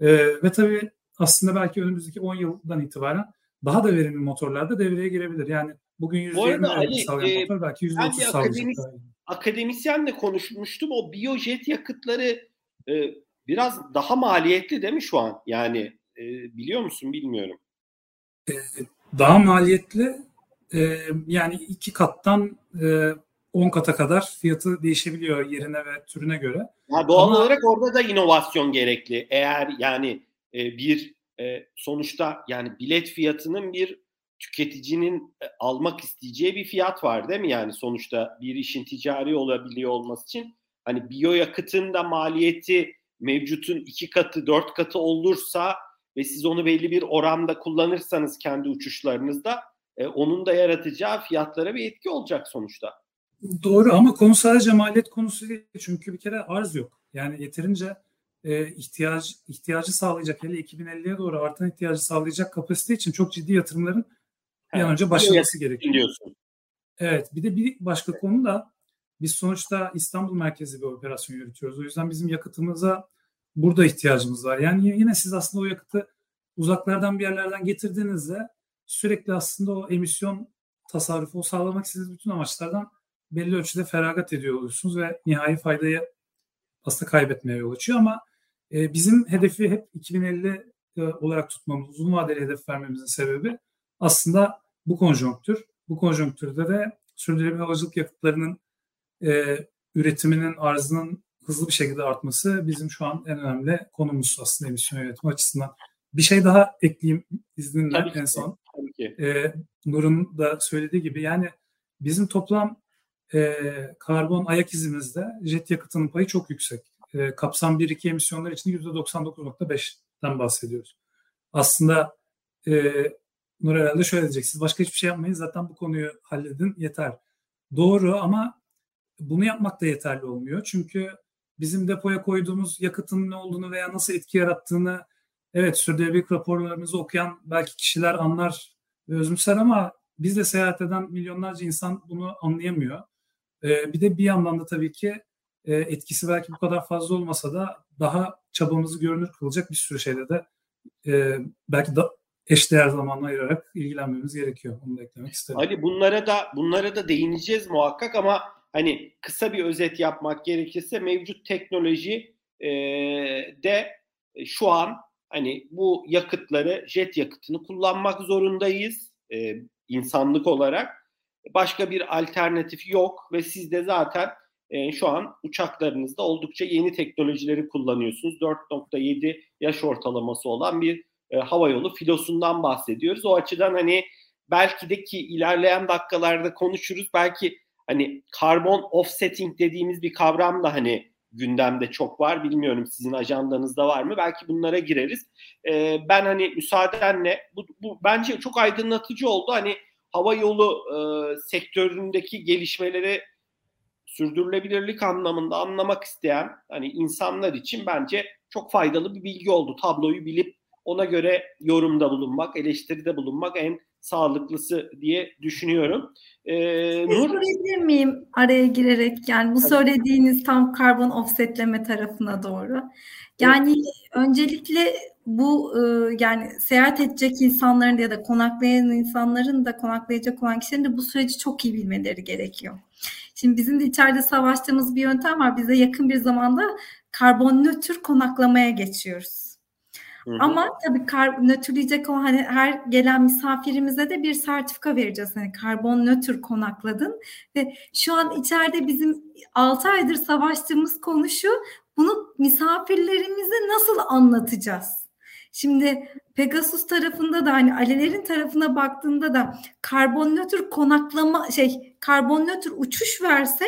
E, ve tabii aslında belki önümüzdeki 10 yıldan itibaren daha da verimli motorlarda devreye girebilir. Yani bugün %20 sağlayan e, motor belki %30 sağlayacak. akademisyenle konuşmuştum. O biyojet yakıtları e, biraz daha maliyetli değil mi şu an? Yani e, biliyor musun bilmiyorum. E, daha maliyetli e, yani iki kattan e, 10 kata kadar fiyatı değişebiliyor yerine ve türüne göre. Ya doğal Ama, olarak orada da inovasyon gerekli. Eğer yani e, bir e, sonuçta yani bilet fiyatının bir tüketicinin e, almak isteyeceği bir fiyat var değil mi? Yani sonuçta bir işin ticari olabiliyor olması için hani biyoyakıtın da maliyeti mevcutun iki katı dört katı olursa ve siz onu belli bir oranda kullanırsanız kendi uçuşlarınızda e, onun da yaratacağı fiyatlara bir etki olacak sonuçta. Doğru ama konu sadece maliyet konusu değil. Çünkü bir kere arz yok. Yani yeterince e, ihtiyaç ihtiyacı sağlayacak hele 2050'ye doğru artan ihtiyacı sağlayacak kapasite için çok ciddi yatırımların bir an önce başlaması gerekiyor. Diyorsun. Evet bir de bir başka konu da biz sonuçta İstanbul merkezi bir operasyon yürütüyoruz. O yüzden bizim yakıtımıza burada ihtiyacımız var. Yani yine siz aslında o yakıtı uzaklardan bir yerlerden getirdiğinizde sürekli aslında o emisyon tasarrufu sağlamak istediğiniz bütün amaçlardan belli ölçüde feragat ediyor oluyorsunuz ve nihai faydayı aslında kaybetmeye yol açıyor ama e, bizim hedefi hep 2050 e, olarak tutmamız, uzun vadeli hedef vermemizin sebebi aslında bu konjonktür. Bu konjonktürde de sürdürülebilir havacılık yakıtlarının e, üretiminin arzının hızlı bir şekilde artması bizim şu an en önemli konumuz aslında emisyon yönetimi açısından. Bir şey daha ekleyeyim izninle Tabii en son. Tabii ki. E, Nur'un da söylediği gibi yani bizim toplam e, karbon ayak izimizde jet yakıtının payı çok yüksek. E, kapsam 1-2 emisyonlar için %99.5'ten bahsediyoruz. Aslında e, Nur herhalde şöyle diyecek. Siz başka hiçbir şey yapmayın. Zaten bu konuyu halledin. Yeter. Doğru ama bunu yapmak da yeterli olmuyor. Çünkü bizim depoya koyduğumuz yakıtın ne olduğunu veya nasıl etki yarattığını evet sürdürülebilirlik raporlarımızı okuyan belki kişiler anlar ve özümser ama biz de seyahat eden milyonlarca insan bunu anlayamıyor. E, bir de bir yandan da tabii ki e, etkisi belki bu kadar fazla olmasa da daha çabamızı görünür kılacak bir sürü şeyde de e, belki da eşdeğer zamanla ayırarak ilgilenmemiz gerekiyor. Onu da eklemek isterim. Ali bunlara da bunlara da değineceğiz muhakkak ama hani kısa bir özet yapmak gerekirse mevcut teknoloji e, de şu an hani bu yakıtları jet yakıtını kullanmak zorundayız insanlık olarak. Başka bir alternatif yok ve siz de zaten e, şu an uçaklarınızda oldukça yeni teknolojileri kullanıyorsunuz. 4.7 yaş ortalaması olan bir e, havayolu filosundan bahsediyoruz. O açıdan hani belki de ki ilerleyen dakikalarda konuşuruz. Belki hani karbon offsetting dediğimiz bir kavram da hani gündemde çok var. Bilmiyorum sizin ajandanızda var mı? Belki bunlara gireriz. E, ben hani müsaadenle bu, bu bence çok aydınlatıcı oldu. Hani hava yolu e, sektöründeki gelişmeleri sürdürülebilirlik anlamında anlamak isteyen hani insanlar için bence çok faydalı bir bilgi oldu. Tabloyu bilip ona göre yorumda bulunmak, eleştiride bulunmak en sağlıklısı diye düşünüyorum. Ee, Nur... Sorabilir miyim araya girerek? Yani bu söylediğiniz tam karbon offsetleme tarafına doğru. Yani evet. öncelikle bu e, yani seyahat edecek insanların ya da konaklayan insanların da konaklayacak olan kişilerin de bu süreci çok iyi bilmeleri gerekiyor. Şimdi bizim de içeride savaştığımız bir yöntem var. Bize yakın bir zamanda karbon nötr konaklamaya geçiyoruz. Hı-hı. Ama tabii kar, nötrleyecek olan hani her gelen misafirimize de bir sertifika vereceğiz. Hani karbon nötr konakladın ve şu an içeride bizim 6 aydır savaştığımız konu şu. Bunu misafirlerimize nasıl anlatacağız? Şimdi Pegasus tarafında da hani Alelerin tarafına baktığında da karbon nötr konaklama şey karbon nötr uçuş verse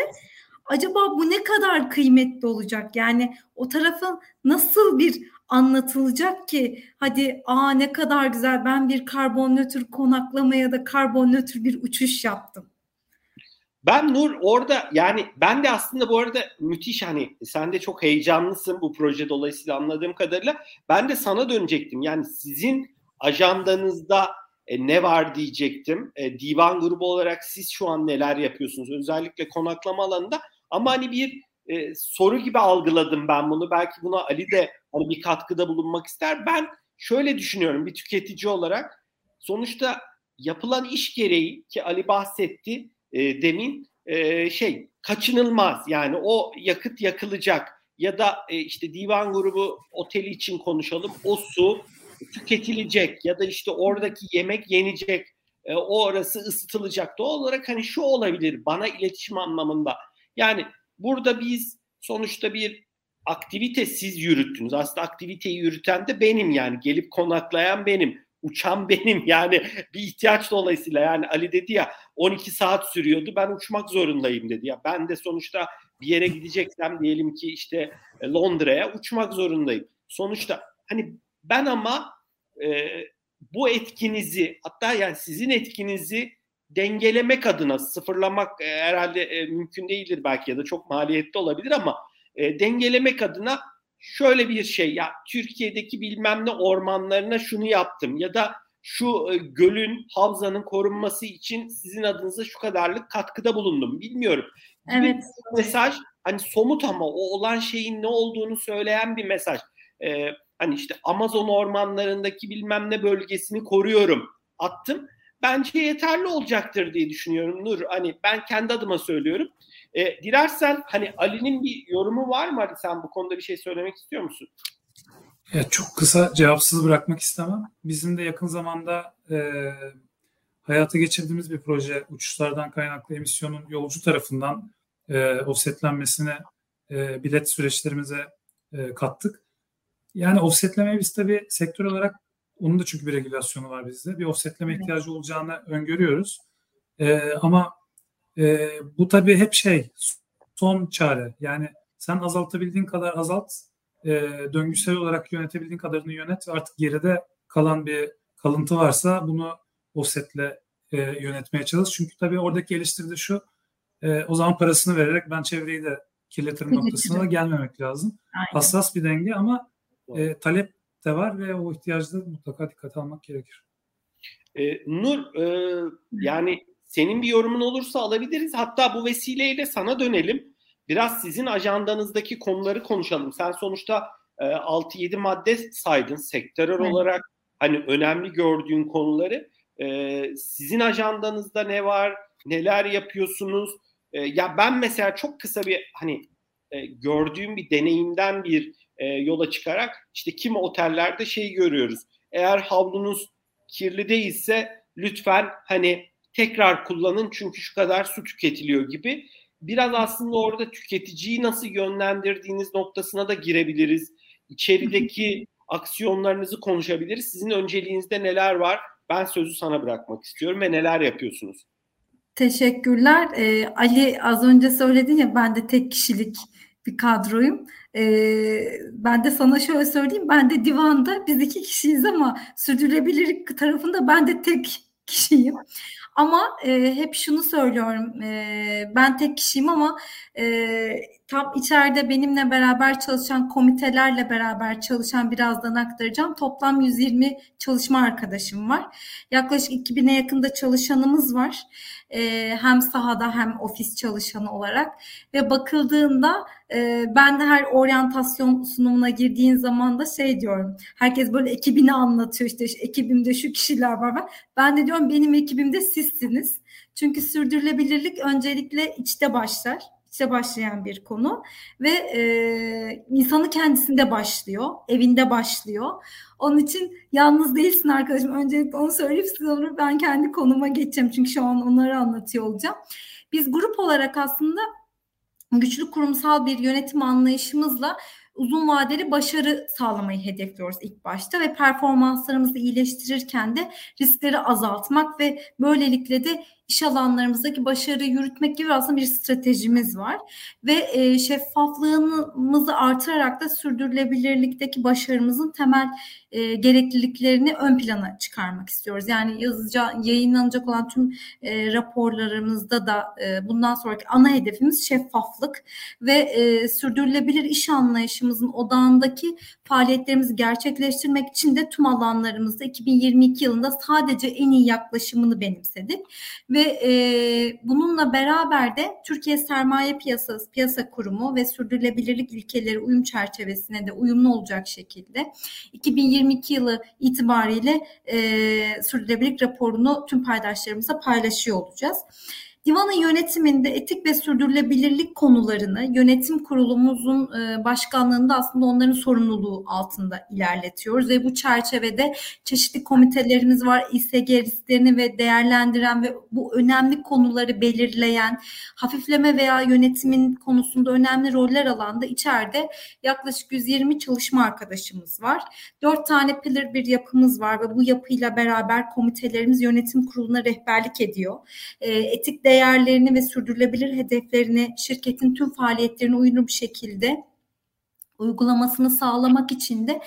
acaba bu ne kadar kıymetli olacak? Yani o tarafın nasıl bir anlatılacak ki hadi aa ne kadar güzel ben bir karbon nötr konaklama ya da karbon nötr bir uçuş yaptım. Ben Nur orada yani ben de aslında bu arada müthiş hani sen de çok heyecanlısın bu proje dolayısıyla anladığım kadarıyla. Ben de sana dönecektim. Yani sizin ajandanızda e, ne var diyecektim. E, divan grubu olarak siz şu an neler yapıyorsunuz? Özellikle konaklama alanında ama hani bir e, soru gibi algıladım ben bunu. Belki buna Ali de hani bir katkıda bulunmak ister. Ben şöyle düşünüyorum bir tüketici olarak. Sonuçta yapılan iş gereği ki Ali bahsetti e, demin e, şey kaçınılmaz. Yani o yakıt yakılacak ya da e, işte divan grubu oteli için konuşalım. O su tüketilecek ya da işte oradaki yemek yenecek. E, o orası ısıtılacak. Doğal olarak hani şu olabilir bana iletişim anlamında. Yani burada biz sonuçta bir aktivite siz yürüttünüz. Aslında aktiviteyi yürüten de benim yani. Gelip konaklayan benim. Uçan benim. Yani bir ihtiyaç dolayısıyla. Yani Ali dedi ya 12 saat sürüyordu ben uçmak zorundayım dedi. Ya ben de sonuçta bir yere gideceksem diyelim ki işte e, Londra'ya uçmak zorundayım. Sonuçta hani ben ama e, bu etkinizi hatta yani sizin etkinizi dengelemek adına sıfırlamak e, herhalde e, mümkün değildir belki ya da çok maliyetli olabilir ama e, dengelemek adına şöyle bir şey ya Türkiye'deki bilmem ne ormanlarına şunu yaptım ya da şu e, gölün havzanın korunması için sizin adınıza şu kadarlık katkıda bulundum bilmiyorum. Evet. Bir mesaj hani somut ama o olan şeyin ne olduğunu söyleyen bir mesaj. Ee, hani işte Amazon ormanlarındaki bilmem ne bölgesini koruyorum attım. Bence yeterli olacaktır diye düşünüyorum Nur. Hani ben kendi adıma söylüyorum. E, dilersen hani Ali'nin bir yorumu var mı Ali sen bu konuda bir şey söylemek istiyor musun? Ya çok kısa cevapsız bırakmak istemem. Bizim de yakın zamanda e, hayata geçirdiğimiz bir proje uçuşlardan kaynaklı emisyonun yolcu tarafından e, offsetlenmesine e, bilet süreçlerimize e, kattık. Yani offsetlemeyi biz tabii sektör olarak onun da çünkü bir regülasyonu var bizde. Bir offsetleme ihtiyacı olacağını öngörüyoruz. E, ama e, bu tabii hep şey son çare. Yani sen azaltabildiğin kadar azalt, e, döngüsel olarak yönetebildiğin kadarını yönet ve artık geride kalan bir kalıntı varsa bunu offsetle e, yönetmeye çalış. Çünkü tabii oradaki eleştiri de şu, e, o zaman parasını vererek ben çevreyi de kirletirim noktasına da gelmemek lazım. Aynen. Hassas bir denge ama e, talep de var ve o ihtiyacı mutlaka dikkate almak gerekir. Ee, Nur, e, yani senin bir yorumun olursa alabiliriz. Hatta bu vesileyle sana dönelim. Biraz sizin ajandanızdaki konuları konuşalım. Sen sonuçta e, 6-7 madde saydın sektörel evet. olarak hani önemli gördüğün konuları. E, sizin ajandanızda ne var? Neler yapıyorsunuz? E, ya ben mesela çok kısa bir hani e, gördüğüm bir deneyimden bir e, yola çıkarak işte kim otellerde şey görüyoruz. Eğer havlunuz kirli değilse lütfen hani tekrar kullanın çünkü şu kadar su tüketiliyor gibi. Biraz aslında orada tüketiciyi nasıl yönlendirdiğiniz noktasına da girebiliriz. İçerideki aksiyonlarınızı konuşabiliriz. Sizin önceliğinizde neler var? Ben sözü sana bırakmak istiyorum ve neler yapıyorsunuz? Teşekkürler. Ee, Ali az önce söyledin ya ben de tek kişilik bir kadroyum. Ee, ben de sana şöyle söyleyeyim. Ben de divanda biz iki kişiyiz ama sürdürülebilirlik tarafında ben de tek kişiyim. Ama e, hep şunu söylüyorum. E, ben tek kişiyim ama e, tam içeride benimle beraber çalışan komitelerle beraber çalışan birazdan aktaracağım. Toplam 120 çalışma arkadaşım var. Yaklaşık 2000'e yakında çalışanımız var. E, hem sahada hem ofis çalışanı olarak ve bakıldığında e, ben de her oryantasyon sunumuna girdiğin zaman da şey diyorum. Herkes böyle ekibini anlatıyor işte, işte ekibimde şu kişiler var. Ben, de diyorum benim ekibimde sizsiniz. Çünkü sürdürülebilirlik öncelikle içte başlar içte başlayan bir konu ve e, insanı kendisinde başlıyor, evinde başlıyor. Onun için yalnız değilsin arkadaşım. Öncelikle onu söyleyip sonra ben kendi konuma geçeceğim. Çünkü şu an onları anlatıyor olacağım. Biz grup olarak aslında güçlü kurumsal bir yönetim anlayışımızla uzun vadeli başarı sağlamayı hedefliyoruz ilk başta ve performanslarımızı iyileştirirken de riskleri azaltmak ve böylelikle de iş alanlarımızdaki başarıyı yürütmek gibi aslında bir stratejimiz var. Ve e, şeffaflığımızı artırarak da sürdürülebilirlikteki başarımızın temel e, gerekliliklerini ön plana çıkarmak istiyoruz. Yani yazıca, yayınlanacak olan tüm e, raporlarımızda da e, bundan sonraki ana hedefimiz şeffaflık ve e, sürdürülebilir iş anlayışımızın odağındaki faaliyetlerimizi gerçekleştirmek için de tüm alanlarımızda 2022 yılında sadece en iyi yaklaşımını benimsedik ve e, bununla beraber de Türkiye Sermaye Piyasası Piyasa Kurumu ve sürdürülebilirlik ilkeleri uyum çerçevesine de uyumlu olacak şekilde 2022 yılı itibariyle e, sürdürülebilirlik raporunu tüm paydaşlarımıza paylaşıyor olacağız. Divanın yönetiminde etik ve sürdürülebilirlik konularını yönetim kurulumuzun e, başkanlığında aslında onların sorumluluğu altında ilerletiyoruz ve bu çerçevede çeşitli komitelerimiz var. İSG risklerini ve değerlendiren ve bu önemli konuları belirleyen, hafifleme veya yönetimin konusunda önemli roller alan da içeride yaklaşık 120 çalışma arkadaşımız var. 4 tane pillar bir yapımız var ve bu yapıyla beraber komitelerimiz yönetim kuruluna rehberlik ediyor. E, etik değer değerlerini ve sürdürülebilir hedeflerini şirketin tüm faaliyetlerine uyumlu bir şekilde uygulamasını sağlamak için de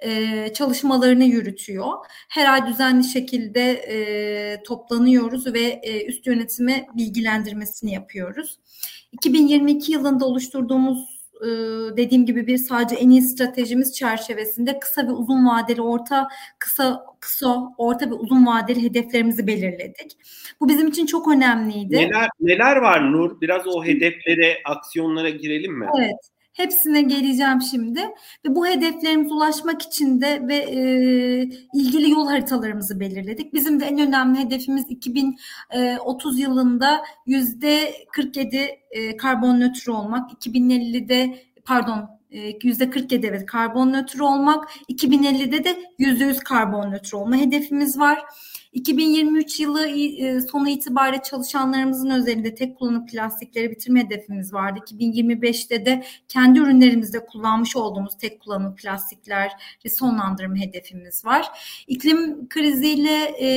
e, çalışmalarını yürütüyor. Her ay düzenli şekilde e, toplanıyoruz ve e, üst yönetime bilgilendirmesini yapıyoruz. 2022 yılında oluşturduğumuz e, dediğim gibi bir sadece en iyi stratejimiz çerçevesinde kısa ve uzun vadeli orta kısa kısa orta ve uzun vadeli hedeflerimizi belirledik. Bu bizim için çok önemliydi. Neler neler var Nur? Biraz o hedeflere, aksiyonlara girelim mi? Evet. Hepsine geleceğim şimdi ve bu hedeflerimize ulaşmak için de ve e, ilgili yol haritalarımızı belirledik. Bizim de en önemli hedefimiz 2030 yılında yüzde 47 e, karbon nötr olmak, 2050'de pardon yüzde 47 evet karbon nötr olmak, 2050'de de yüzde yüz karbon nötr olma hedefimiz var. 2023 yılı e, sonu itibariyle çalışanlarımızın özelinde tek kullanım plastikleri bitirme hedefimiz vardı. 2025'te de kendi ürünlerimizde kullanmış olduğumuz tek kullanım plastikleri sonlandırma hedefimiz var. İklim kriziyle e,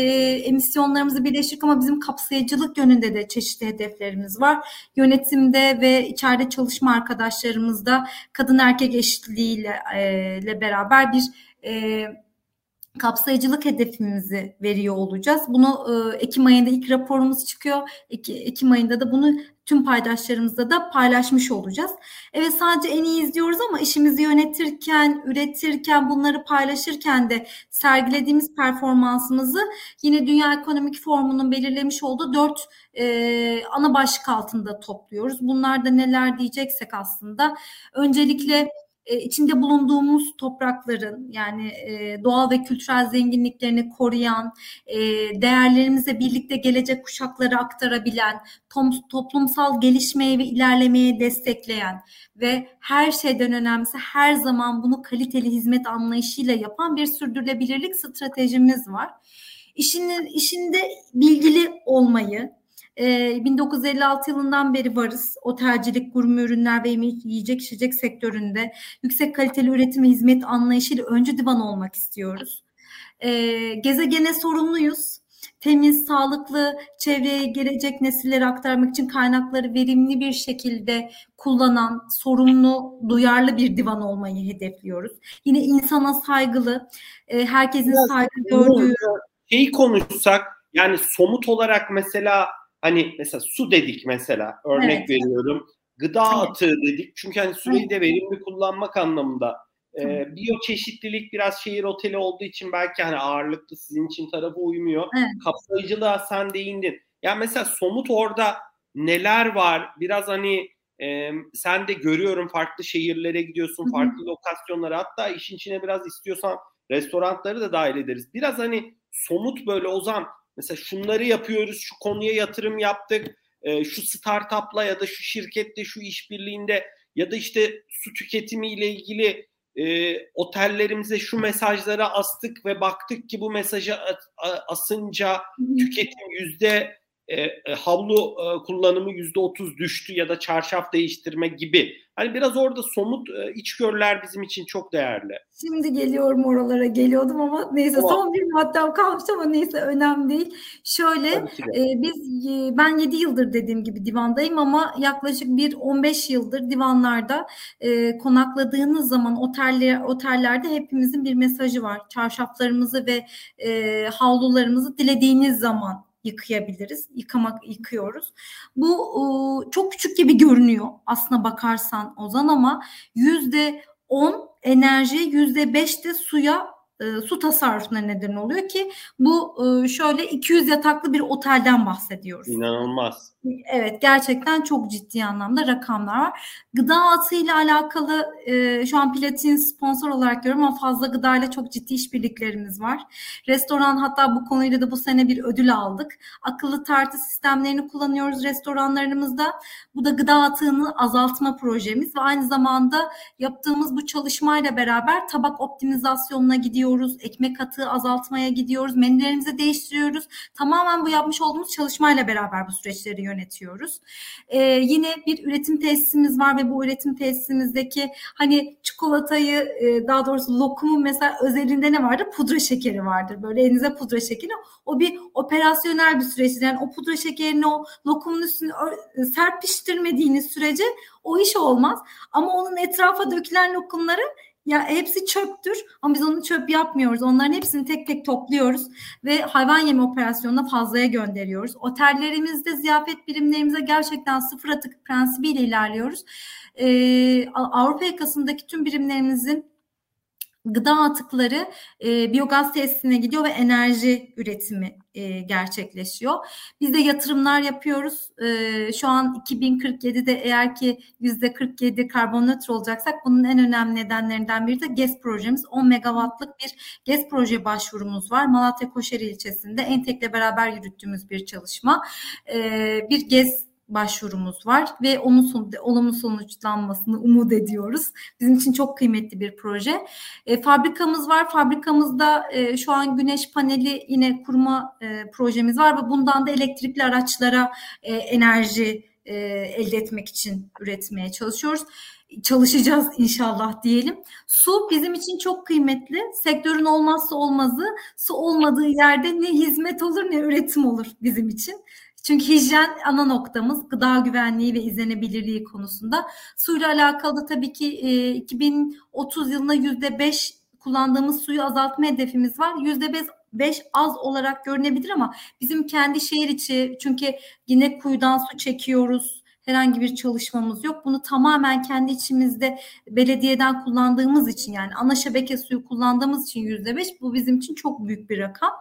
emisyonlarımızı birleştirdik ama bizim kapsayıcılık yönünde de çeşitli hedeflerimiz var. Yönetimde ve içeride çalışma arkadaşlarımızda kadın erkek eşitliğiyle e, beraber bir e, kapsayıcılık hedefimizi veriyor olacağız. Bunu e, Ekim ayında ilk raporumuz çıkıyor. Ek, Ekim ayında da bunu tüm paydaşlarımızla da paylaşmış olacağız. Evet sadece en iyi izliyoruz ama işimizi yönetirken, üretirken, bunları paylaşırken de sergilediğimiz performansımızı yine Dünya Ekonomik Forumu'nun belirlemiş olduğu dört e, ana başlık altında topluyoruz. Bunlar da neler diyeceksek aslında öncelikle içinde bulunduğumuz toprakların yani e, doğal ve kültürel zenginliklerini koruyan, e, değerlerimize birlikte gelecek kuşaklara aktarabilen, toplumsal gelişmeye ve ilerlemeye destekleyen ve her şeyden önemlisi her zaman bunu kaliteli hizmet anlayışıyla yapan bir sürdürülebilirlik stratejimiz var. İşinin işinde bilgili olmayı, 1956 yılından beri varız. Otelcilik, gurme ürünler ve yiyecek içecek sektöründe yüksek kaliteli üretim ve hizmet anlayışıyla öncü divan olmak istiyoruz. gezegene sorumluyuz. Temiz, sağlıklı çevreye gelecek nesillere aktarmak için kaynakları verimli bir şekilde kullanan, sorumlu, duyarlı bir divan olmayı hedefliyoruz. Yine insana saygılı, herkesin Biraz saygı gördüğü... Şeyi konuşsak, yani somut olarak mesela Hani mesela su dedik mesela örnek evet. veriyorum. Gıda evet. atığı dedik. Çünkü hani suyu evet. de verimli kullanmak anlamında. Ee, biyoçeşitlilik biraz şehir oteli olduğu için belki hani ağırlıklı sizin için tarafı uymuyor. Evet. Kapsayıcılığa sen değindin. Yani mesela somut orada neler var? Biraz hani e, sen de görüyorum farklı şehirlere gidiyorsun, Hı-hı. farklı lokasyonlara. Hatta işin içine biraz istiyorsan restoranları da dahil ederiz. Biraz hani somut böyle Ozan Mesela şunları yapıyoruz, şu konuya yatırım yaptık, e, şu startupla ya da şu şirkette, şu işbirliğinde ya da işte su tüketimi ile ilgili e, otellerimize şu mesajları astık ve baktık ki bu mesajı asınca tüketim yüzde e, e, havlu e, kullanımı yüzde otuz düştü ya da çarşaf değiştirme gibi. Hani biraz orada somut e, içgörüler bizim için çok değerli. Şimdi geliyorum oralara geliyordum ama neyse tamam. son bir maddem kalmış ama neyse önemli değil. Şöyle e, biz e, ben 7 yıldır dediğim gibi divandayım ama yaklaşık bir 15 yıldır divanlarda e, konakladığınız zaman oteller otellerde hepimizin bir mesajı var. Çarşaflarımızı ve e, havlularımızı dilediğiniz zaman yıkayabiliriz. Yıkamak yıkıyoruz. Bu çok küçük gibi görünüyor aslına bakarsan Ozan ama yüzde on enerji yüzde beş de suya e, su tasarrufuna neden oluyor ki bu e, şöyle 200 yataklı bir otelden bahsediyoruz. İnanılmaz. Evet gerçekten çok ciddi anlamda rakamlar var. Gıda atıyla alakalı e, şu an Platin sponsor olarak görüyorum ama fazla gıdayla çok ciddi işbirliklerimiz var. Restoran hatta bu konuyla da bu sene bir ödül aldık. Akıllı tartı sistemlerini kullanıyoruz restoranlarımızda. Bu da gıda atığını azaltma projemiz ve aynı zamanda yaptığımız bu çalışmayla beraber tabak optimizasyonuna gidiyoruz. Ekmek atığı azaltmaya gidiyoruz. Menülerimizi değiştiriyoruz. Tamamen bu yapmış olduğumuz çalışmayla beraber bu süreçleri yönetiyoruz. Ee, yine bir üretim tesisimiz var ve bu üretim tesisimizdeki hani çikolatayı e, daha doğrusu lokumun mesela özelinde ne vardır? Pudra şekeri vardır. Böyle elinize pudra şekeri. O bir operasyonel bir süreçtir. Yani o pudra şekerini o lokumun üstüne serpiştirmediğiniz sürece o iş olmaz. Ama onun etrafa dökülen lokumları ya hepsi çöptür ama biz onu çöp yapmıyoruz. Onların hepsini tek tek topluyoruz ve hayvan yeme operasyonuna fazlaya gönderiyoruz. Otellerimizde ziyafet birimlerimize gerçekten sıfır atık prensibiyle ilerliyoruz. Ee, Avrupa yakasındaki tüm birimlerimizin gıda atıkları e, biyogaz tesisine gidiyor ve enerji üretimi e, gerçekleşiyor. Biz de yatırımlar yapıyoruz. E, şu an 2047'de eğer ki yüzde 47 karbon nötr olacaksak bunun en önemli nedenlerinden biri de GES projemiz. 10 megawattlık bir GES proje başvurumuz var. Malatya Koşeri ilçesinde Entek'le beraber yürüttüğümüz bir çalışma. E, bir GES başvurumuz var ve onun son, olumlu sonuçlanmasını umut ediyoruz. Bizim için çok kıymetli bir proje. E, fabrikamız var. Fabrikamızda e, şu an güneş paneli yine kurma e, projemiz var ve bundan da elektrikli araçlara e, enerji e, elde etmek için üretmeye çalışıyoruz çalışacağız inşallah diyelim. Su bizim için çok kıymetli. Sektörün olmazsa olmazı. Su olmadığı yerde ne hizmet olur ne üretim olur bizim için. Çünkü hijyen ana noktamız gıda güvenliği ve izlenebilirliği konusunda. Suyla alakalı tabii ki e, 2030 yılında yüzde beş kullandığımız suyu azaltma hedefimiz var. Yüzde beş az olarak görünebilir ama bizim kendi şehir içi çünkü yine kuyudan su çekiyoruz herhangi bir çalışmamız yok. Bunu tamamen kendi içimizde belediyeden kullandığımız için yani ana şebeke suyu kullandığımız için yüzde beş bu bizim için çok büyük bir rakam.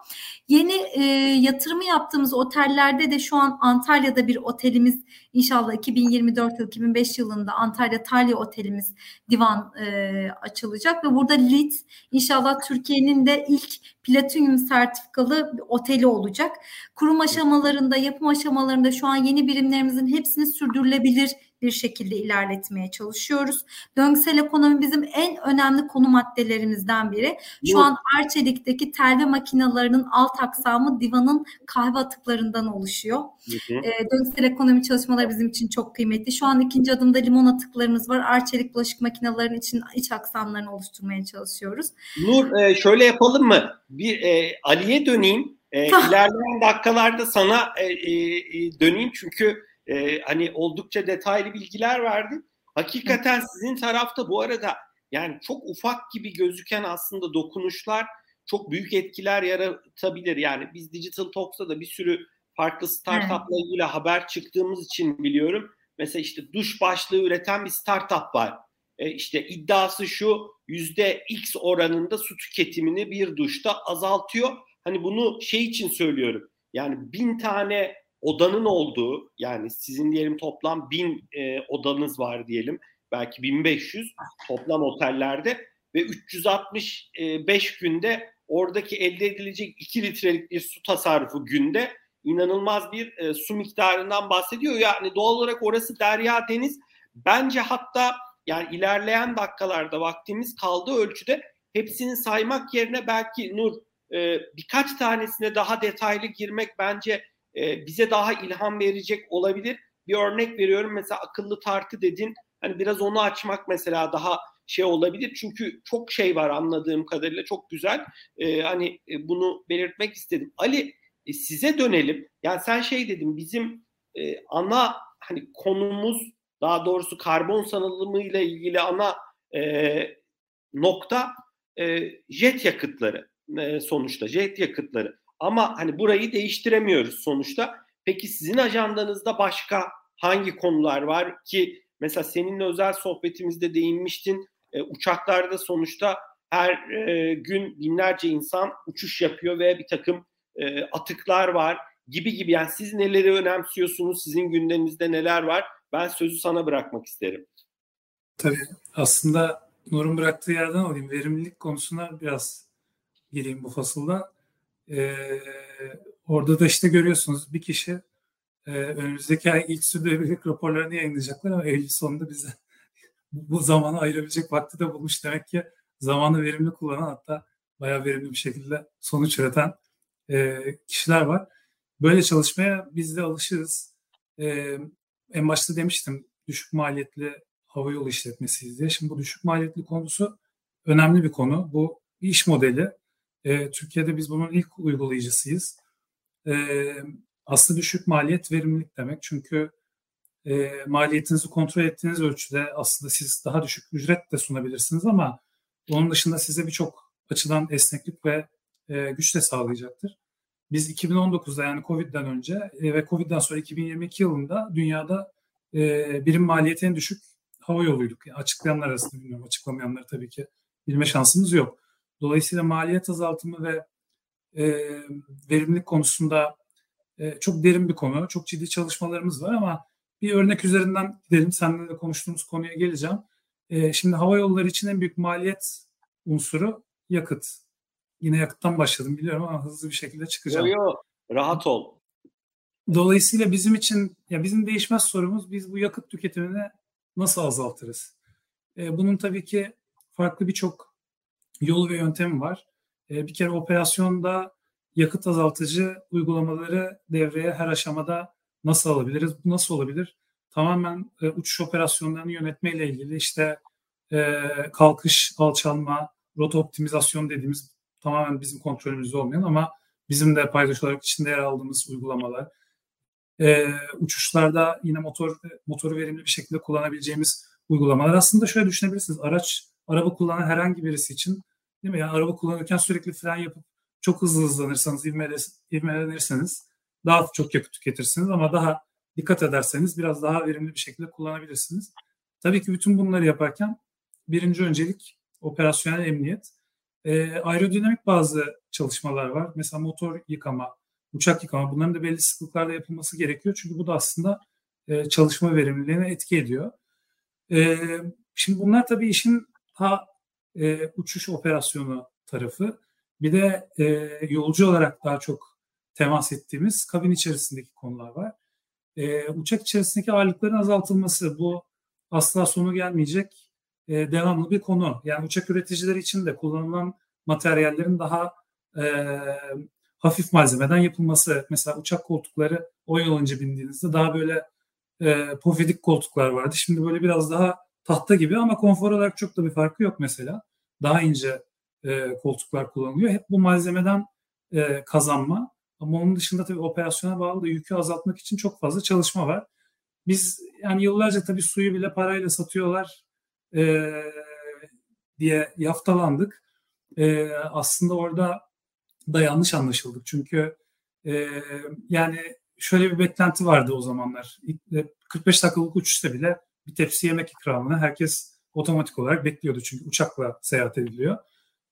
Yeni e, yatırımı yaptığımız otellerde de şu an Antalya'da bir otelimiz inşallah 2024 yıl 2005 yılında Antalya Talya Otelimiz divan e, açılacak ve burada LEED inşallah Türkiye'nin de ilk platinyum sertifikalı oteli olacak. Kurum aşamalarında, yapım aşamalarında şu an yeni birimlerimizin hepsini sürdürülebilir bir şekilde ilerletmeye çalışıyoruz. Döngüsel ekonomi bizim en önemli konu maddelerimizden biri. Şu Yok. an Arçelik'teki telve makinalarının alt aksamı divanın kahve atıklarından oluşuyor. Hı hı. E, döngüsel ekonomi çalışmaları bizim için çok kıymetli. Şu an ikinci adımda limon atıklarımız var. Arçelik bulaşık makinelerinin için iç aksamlarını oluşturmaya çalışıyoruz. Nur e, şöyle yapalım mı? Bir e, Ali'ye döneyim. E, ilerleyen dakikalarda sana e, e, döneyim çünkü e, hani oldukça detaylı bilgiler verdin. Hakikaten sizin tarafta bu arada yani çok ufak gibi gözüken aslında dokunuşlar çok büyük etkiler yaratabilir. Yani biz Digital Talks'ta da bir sürü farklı startupla ilgili haber çıktığımız için biliyorum. Mesela işte duş başlığı üreten bir startup var. E işte iddiası şu yüzde X oranında su tüketimini bir duşta azaltıyor. Hani bunu şey için söylüyorum. Yani bin tane odanın olduğu yani sizin diyelim toplam bin e, odanız var diyelim belki 1500 toplam otellerde ve 365 günde oradaki elde edilecek 2 litrelik bir su tasarrufu günde inanılmaz bir e, su miktarından bahsediyor. Yani doğal olarak orası derya deniz. Bence hatta yani ilerleyen dakikalarda vaktimiz kaldığı ölçüde hepsini saymak yerine belki Nur e, birkaç tanesine daha detaylı girmek bence e, bize daha ilham verecek olabilir. Bir örnek veriyorum mesela akıllı tartı dedin. Hani biraz onu açmak mesela daha şey olabilir. Çünkü çok şey var anladığım kadarıyla çok güzel. E, hani e, bunu belirtmek istedim. Ali e, size dönelim. Yani sen şey dedin bizim e, ana hani konumuz daha doğrusu karbon salınımı ilgili ana e, nokta e, jet yakıtları e, sonuçta jet yakıtları. Ama hani burayı değiştiremiyoruz sonuçta. Peki sizin ajandanızda başka hangi konular var ki mesela seninle özel sohbetimizde değinmiştin. E, uçaklarda sonuçta her e, gün binlerce insan uçuş yapıyor ve bir takım e, atıklar var gibi gibi. Yani siz neleri önemsiyorsunuz? Sizin gündeminizde neler var? Ben sözü sana bırakmak isterim. Tabii aslında Nur'un bıraktığı yerden alayım. Verimlilik konusuna biraz gireyim bu fasılda. Ee, orada da işte görüyorsunuz bir kişi e, önümüzdeki ay ilk sürdürülebilirlik raporlarını yayınlayacaklar ama Eylül sonunda bize bu zamanı ayırabilecek vakti de bulmuş. Demek ki zamanı verimli kullanan hatta bayağı verimli bir şekilde sonuç üreten e, kişiler var. Böyle çalışmaya biz de alışırız. E, en başta demiştim düşük maliyetli hava yolu işletmesiyiz diye. Şimdi bu düşük maliyetli konusu önemli bir konu. Bu bir iş modeli. E, Türkiye'de biz bunun ilk uygulayıcısıyız. E, aslında düşük maliyet verimlilik demek. Çünkü e, maliyetinizi kontrol ettiğiniz ölçüde aslında siz daha düşük ücret de sunabilirsiniz ama onun dışında size birçok açıdan esneklik ve e, güç de sağlayacaktır. Biz 2019'da yani Covid'den önce e, ve Covid'den sonra 2022 yılında dünyada e, birim maliyeti en düşük hava yoluyduk. Yani açıklayanlar arasında bilmiyorum açıklamayanları tabii ki bilme şansımız yok. Dolayısıyla maliyet azaltımı ve e, verimlilik konusunda e, çok derin bir konu. Çok ciddi çalışmalarımız var ama bir örnek üzerinden gidelim. Seninle de konuştuğumuz konuya geleceğim. E, şimdi hava yolları için en büyük maliyet unsuru yakıt. Yine yakıttan başladım biliyorum ama hızlı bir şekilde çıkacağım. Yo, yo, rahat ol. Dolayısıyla bizim için ya bizim değişmez sorumuz biz bu yakıt tüketimini nasıl azaltırız? E, bunun tabii ki farklı birçok yolu ve yöntemi var. E, bir kere operasyonda yakıt azaltıcı uygulamaları devreye her aşamada nasıl alabiliriz? Bu nasıl olabilir? Tamamen e, uçuş operasyonlarını yönetmeyle ilgili işte e, kalkış, alçalma, rota optimizasyon dediğimiz tamamen bizim kontrolümüzde olmayan ama bizim de paydaş olarak içinde yer aldığımız uygulamalar. Uçuşlarda yine motor motoru verimli bir şekilde kullanabileceğimiz uygulamalar. Aslında şöyle düşünebilirsiniz. Araç araba kullanan herhangi birisi için Değil mi? Yani araba kullanırken sürekli fren yapıp çok hızlı hızlanırsanız, ivmelenirseniz daha çok yakıt tüketirsiniz ama daha dikkat ederseniz biraz daha verimli bir şekilde kullanabilirsiniz. Tabii ki bütün bunları yaparken birinci öncelik operasyonel emniyet. E, aerodinamik bazı çalışmalar var. Mesela motor yıkama, uçak yıkama bunların da belli sıklıklarda yapılması gerekiyor. Çünkü bu da aslında e, çalışma verimliliğine etki ediyor. E, şimdi bunlar tabii işin ha e, uçuş operasyonu tarafı. Bir de e, yolcu olarak daha çok temas ettiğimiz kabin içerisindeki konular var. E, uçak içerisindeki ağırlıkların azaltılması bu asla sonu gelmeyecek e, devamlı bir konu. Yani uçak üreticileri için de kullanılan materyallerin daha e, hafif malzemeden yapılması. Mesela uçak koltukları o yıl önce bindiğinizde daha böyle e, pofidik koltuklar vardı. Şimdi böyle biraz daha tahta gibi ama konfor olarak çok da bir farkı yok mesela. Daha ince e, koltuklar kullanılıyor. Hep bu malzemeden e, kazanma. Ama onun dışında tabii operasyona bağlı da yükü azaltmak için çok fazla çalışma var. Biz yani yıllarca tabii suyu bile parayla satıyorlar e, diye yaftalandık. E, aslında orada da yanlış anlaşıldık. Çünkü e, yani şöyle bir beklenti vardı o zamanlar. 45 dakikalık uçuşta bile bir tepsi yemek ikramını herkes otomatik olarak bekliyordu. Çünkü uçakla seyahat ediliyor.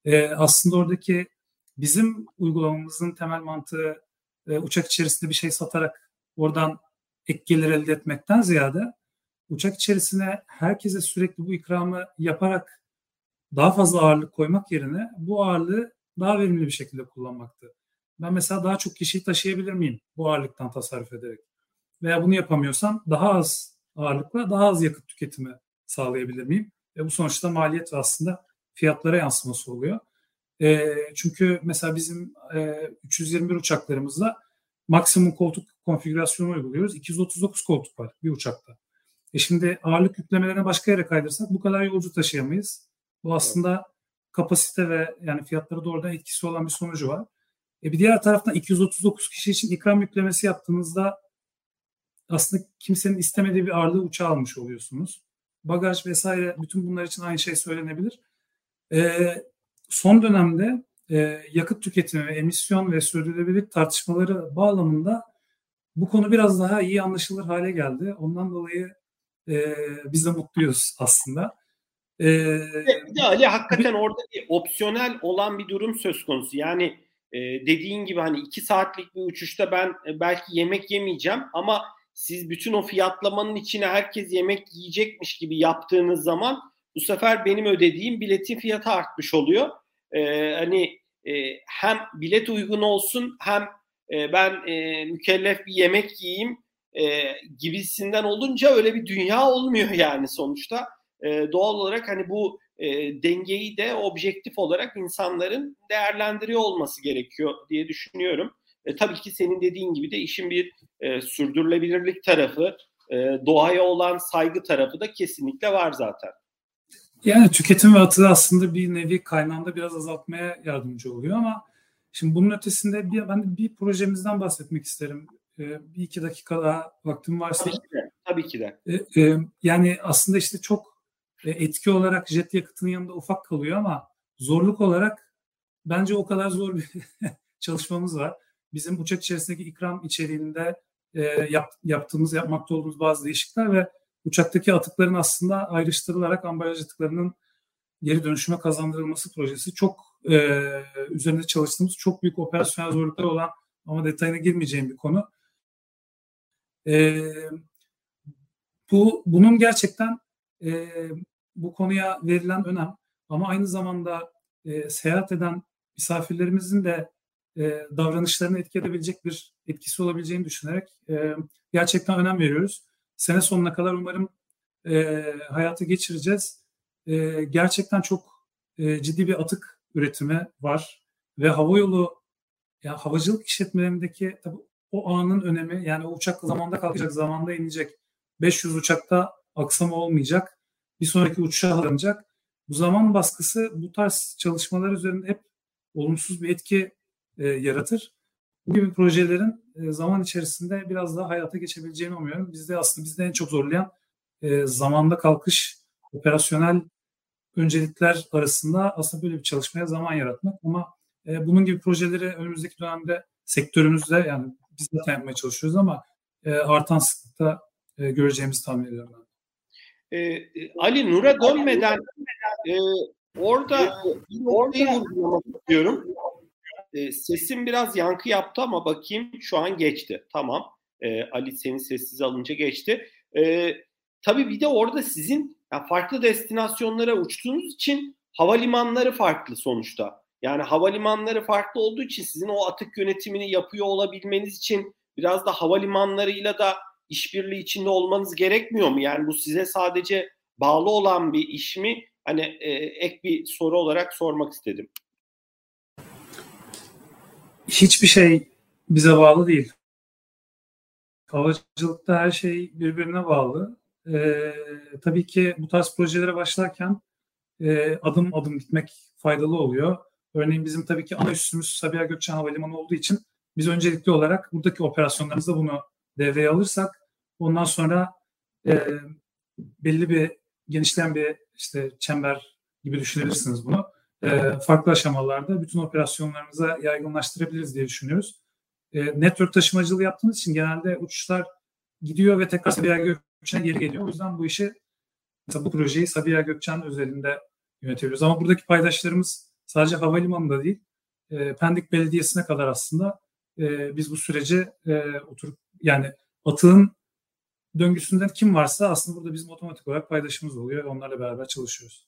E, aslında oradaki bizim uygulamamızın temel mantığı e, uçak içerisinde bir şey satarak oradan ek gelir elde etmekten ziyade uçak içerisine herkese sürekli bu ikramı yaparak daha fazla ağırlık koymak yerine bu ağırlığı daha verimli bir şekilde kullanmaktı. Ben mesela daha çok kişiyi taşıyabilir miyim bu ağırlıktan tasarruf ederek? Veya bunu yapamıyorsam daha az ağırlıkla daha az yakıt tüketimi sağlayabilir miyim? Ve bu sonuçta maliyet ve aslında fiyatlara yansıması oluyor. E, çünkü mesela bizim e, 321 uçaklarımızda maksimum koltuk konfigürasyonu uyguluyoruz. 239 koltuk var bir uçakta. E şimdi ağırlık yüklemelerine başka yere kaydırsak bu kadar yolcu taşıyamayız. Bu aslında kapasite ve yani fiyatları doğrudan etkisi olan bir sonucu var. E bir diğer taraftan 239 kişi için ikram yüklemesi yaptığınızda aslında kimsenin istemediği bir ağırlığı uçağa almış oluyorsunuz. Bagaj vesaire bütün bunlar için aynı şey söylenebilir. E, son dönemde e, yakıt tüketimi, emisyon ve sürdürülebilirlik tartışmaları bağlamında bu konu biraz daha iyi anlaşılır hale geldi. Ondan dolayı e, biz de mutluyuz aslında. E, bir de Ali hakikaten bir, orada bir opsiyonel olan bir durum söz konusu. Yani e, dediğin gibi hani iki saatlik bir uçuşta ben e, belki yemek yemeyeceğim ama siz bütün o fiyatlamanın içine herkes yemek yiyecekmiş gibi yaptığınız zaman bu sefer benim ödediğim biletin fiyatı artmış oluyor. Ee, hani e, hem bilet uygun olsun hem e, ben e, mükellef bir yemek yiyeyim e, gibisinden olunca öyle bir dünya olmuyor yani sonuçta. E, doğal olarak hani bu e, dengeyi de objektif olarak insanların değerlendiriyor olması gerekiyor diye düşünüyorum. E, tabii ki senin dediğin gibi de işin bir e, sürdürülebilirlik tarafı, e, doğaya olan saygı tarafı da kesinlikle var zaten. Yani tüketim ve atığı aslında bir nevi kaynağında biraz azaltmaya yardımcı oluyor ama şimdi bunun ötesinde bir, ben de bir projemizden bahsetmek isterim. Ee, bir iki dakika daha vaktim varsa. Tabii ki de. Tabii ki de. Ee, e, yani aslında işte çok e, etki olarak jet yakıtının yanında ufak kalıyor ama zorluk olarak bence o kadar zor bir çalışmamız var. Bizim uçak içerisindeki ikram içeriğinde e, yap, yaptığımız, yapmakta olduğumuz bazı değişiklikler ve uçaktaki atıkların aslında ayrıştırılarak ambalaj atıklarının geri dönüşüme kazandırılması projesi çok e, üzerinde çalıştığımız çok büyük operasyonel zorluklar olan ama detayına girmeyeceğim bir konu. E, bu bunun gerçekten e, bu konuya verilen önem ama aynı zamanda e, seyahat eden misafirlerimizin de e, davranışlarını etki edebilecek bir etkisi olabileceğini düşünerek e, gerçekten önem veriyoruz sene sonuna kadar umarım e, hayata geçireceğiz. E, gerçekten çok e, ciddi bir atık üretimi var ve havayolu yani havacılık işletmelerindeki tabii o anın önemi yani o uçak zamanda kalkacak, zamanda inecek. 500 uçakta aksama olmayacak. Bir sonraki uçuşa alınacak. Bu zaman baskısı bu tarz çalışmalar üzerinde hep olumsuz bir etki e, yaratır bu gibi projelerin e, zaman içerisinde biraz daha hayata geçebileceğini umuyorum. Bizde aslında bizde en çok zorlayan e, zamanda kalkış, operasyonel öncelikler arasında aslında böyle bir çalışmaya zaman yaratmak ama e, bunun gibi projeleri önümüzdeki dönemde sektörümüzde yani biz zaten yapmaya çalışıyoruz ama e, artan sıklıkta e, göreceğimizi tahmin ediyorum ben. Ee, Ali Nur'a dönmeden e, orada bir noktayı vurgulamak istiyorum. E, sesim biraz yankı yaptı ama bakayım şu an geçti. Tamam. E, Ali seni sessiz alınca geçti. E, tabii bir de orada sizin yani farklı destinasyonlara uçtuğunuz için havalimanları farklı sonuçta. Yani havalimanları farklı olduğu için sizin o atık yönetimini yapıyor olabilmeniz için biraz da havalimanlarıyla da işbirliği içinde olmanız gerekmiyor mu? Yani bu size sadece bağlı olan bir iş mi? Hani e, ek bir soru olarak sormak istedim. Hiçbir şey bize bağlı değil. Havacılıkta her şey birbirine bağlı. Ee, tabii ki bu tarz projelere başlarken e, adım adım gitmek faydalı oluyor. Örneğin bizim tabii ki ana üssümüz Sabiha Gökçen Havalimanı olduğu için biz öncelikli olarak buradaki operasyonlarımızda bunu devreye alırsak ondan sonra e, belli bir genişleyen bir işte çember gibi düşünebilirsiniz bunu. E, farklı aşamalarda bütün operasyonlarımıza yaygınlaştırabiliriz diye düşünüyoruz. E, network taşımacılığı yaptığımız için genelde uçuşlar gidiyor ve tekrar Sabiha Gökçen geri geliyor. O yüzden bu işi mesela bu projeyi Sabiha Gökçen özelinde yönetiyoruz. Ama buradaki paydaşlarımız sadece havalimanında değil, e, Pendik Belediyesi'ne kadar aslında biz bu süreci oturup yani atığın döngüsünden kim varsa aslında burada bizim otomatik olarak paydaşımız oluyor. Onlarla beraber çalışıyoruz.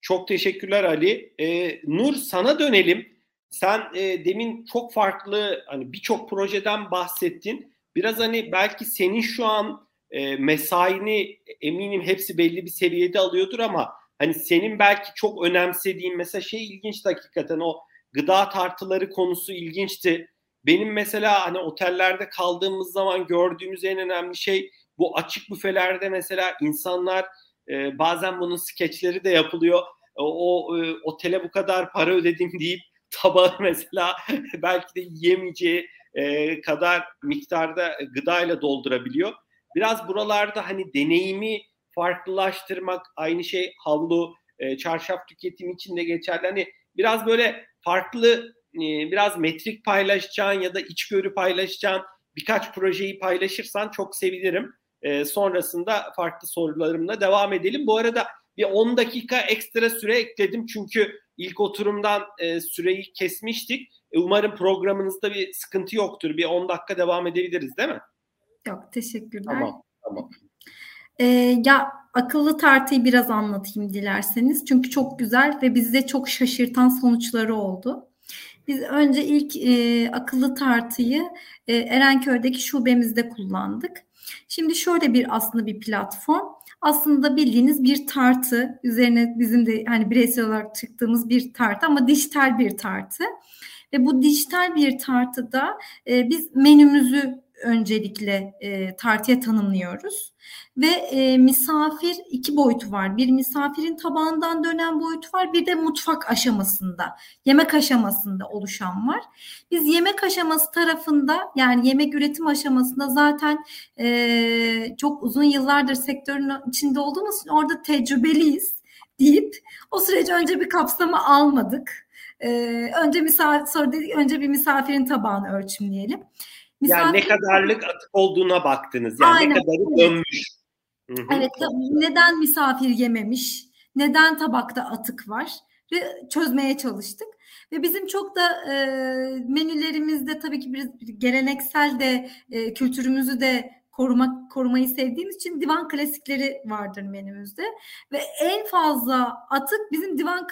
Çok teşekkürler Ali. Ee, Nur sana dönelim. Sen e, demin çok farklı hani birçok projeden bahsettin. Biraz hani belki senin şu an e, mesaini eminim hepsi belli bir seviyede alıyordur ama hani senin belki çok önemsediğin mesela şey ilginç hakikaten o gıda tartıları konusu ilginçti. Benim mesela hani otellerde kaldığımız zaman gördüğümüz en önemli şey bu açık büfelerde mesela insanlar e, bazen bunun skeçleri de yapılıyor. O, o e, otele bu kadar para ödedim deyip tabağı mesela belki de yiyemeyeceği e, kadar miktarda gıdayla doldurabiliyor. Biraz buralarda hani deneyimi farklılaştırmak aynı şey havlu, e, çarşaf tüketimi için de geçerli. Hani biraz böyle farklı e, biraz metrik paylaşacağın ya da içgörü paylaşacağın birkaç projeyi paylaşırsan çok sevinirim. E, sonrasında farklı sorularımla devam edelim. Bu arada bir 10 dakika ekstra süre ekledim çünkü ilk oturumdan e, süreyi kesmiştik. E, umarım programınızda bir sıkıntı yoktur. Bir 10 dakika devam edebiliriz değil mi? Yok teşekkürler. Tamam tamam. Ee, ya akıllı tartıyı biraz anlatayım dilerseniz. Çünkü çok güzel ve bizde çok şaşırtan sonuçları oldu. Biz önce ilk e, akıllı tartıyı e, Erenköy'deki şubemizde kullandık. Şimdi şöyle bir aslında bir platform. Aslında bildiğiniz bir tartı. Üzerine bizim de hani bireysel olarak çıktığımız bir tartı ama dijital bir tartı. Ve bu dijital bir tartıda e, biz menümüzü öncelikle e, tartıya tanımlıyoruz. Ve e, misafir iki boyutu var. Bir misafirin tabağından dönen boyutu var. Bir de mutfak aşamasında, yemek aşamasında oluşan var. Biz yemek aşaması tarafında yani yemek üretim aşamasında zaten e, çok uzun yıllardır sektörün içinde olduğumuz için orada tecrübeliyiz deyip o süreci önce bir kapsama almadık. Ee, önce misafir sonra dedik önce bir misafirin tabağını ölçümleyelim. Misafir... Yani ne kadarlık atık olduğuna baktınız. Yani Aynen. ne kadarı dönmüş. Hı-hı. Evet neden misafir yememiş? Neden tabakta atık var? Ve çözmeye çalıştık. Ve bizim çok da e, menülerimizde tabii ki bir geleneksel de e, kültürümüzü de korumak korumayı sevdiğimiz için divan klasikleri vardır menümüzde ve en fazla atık bizim divan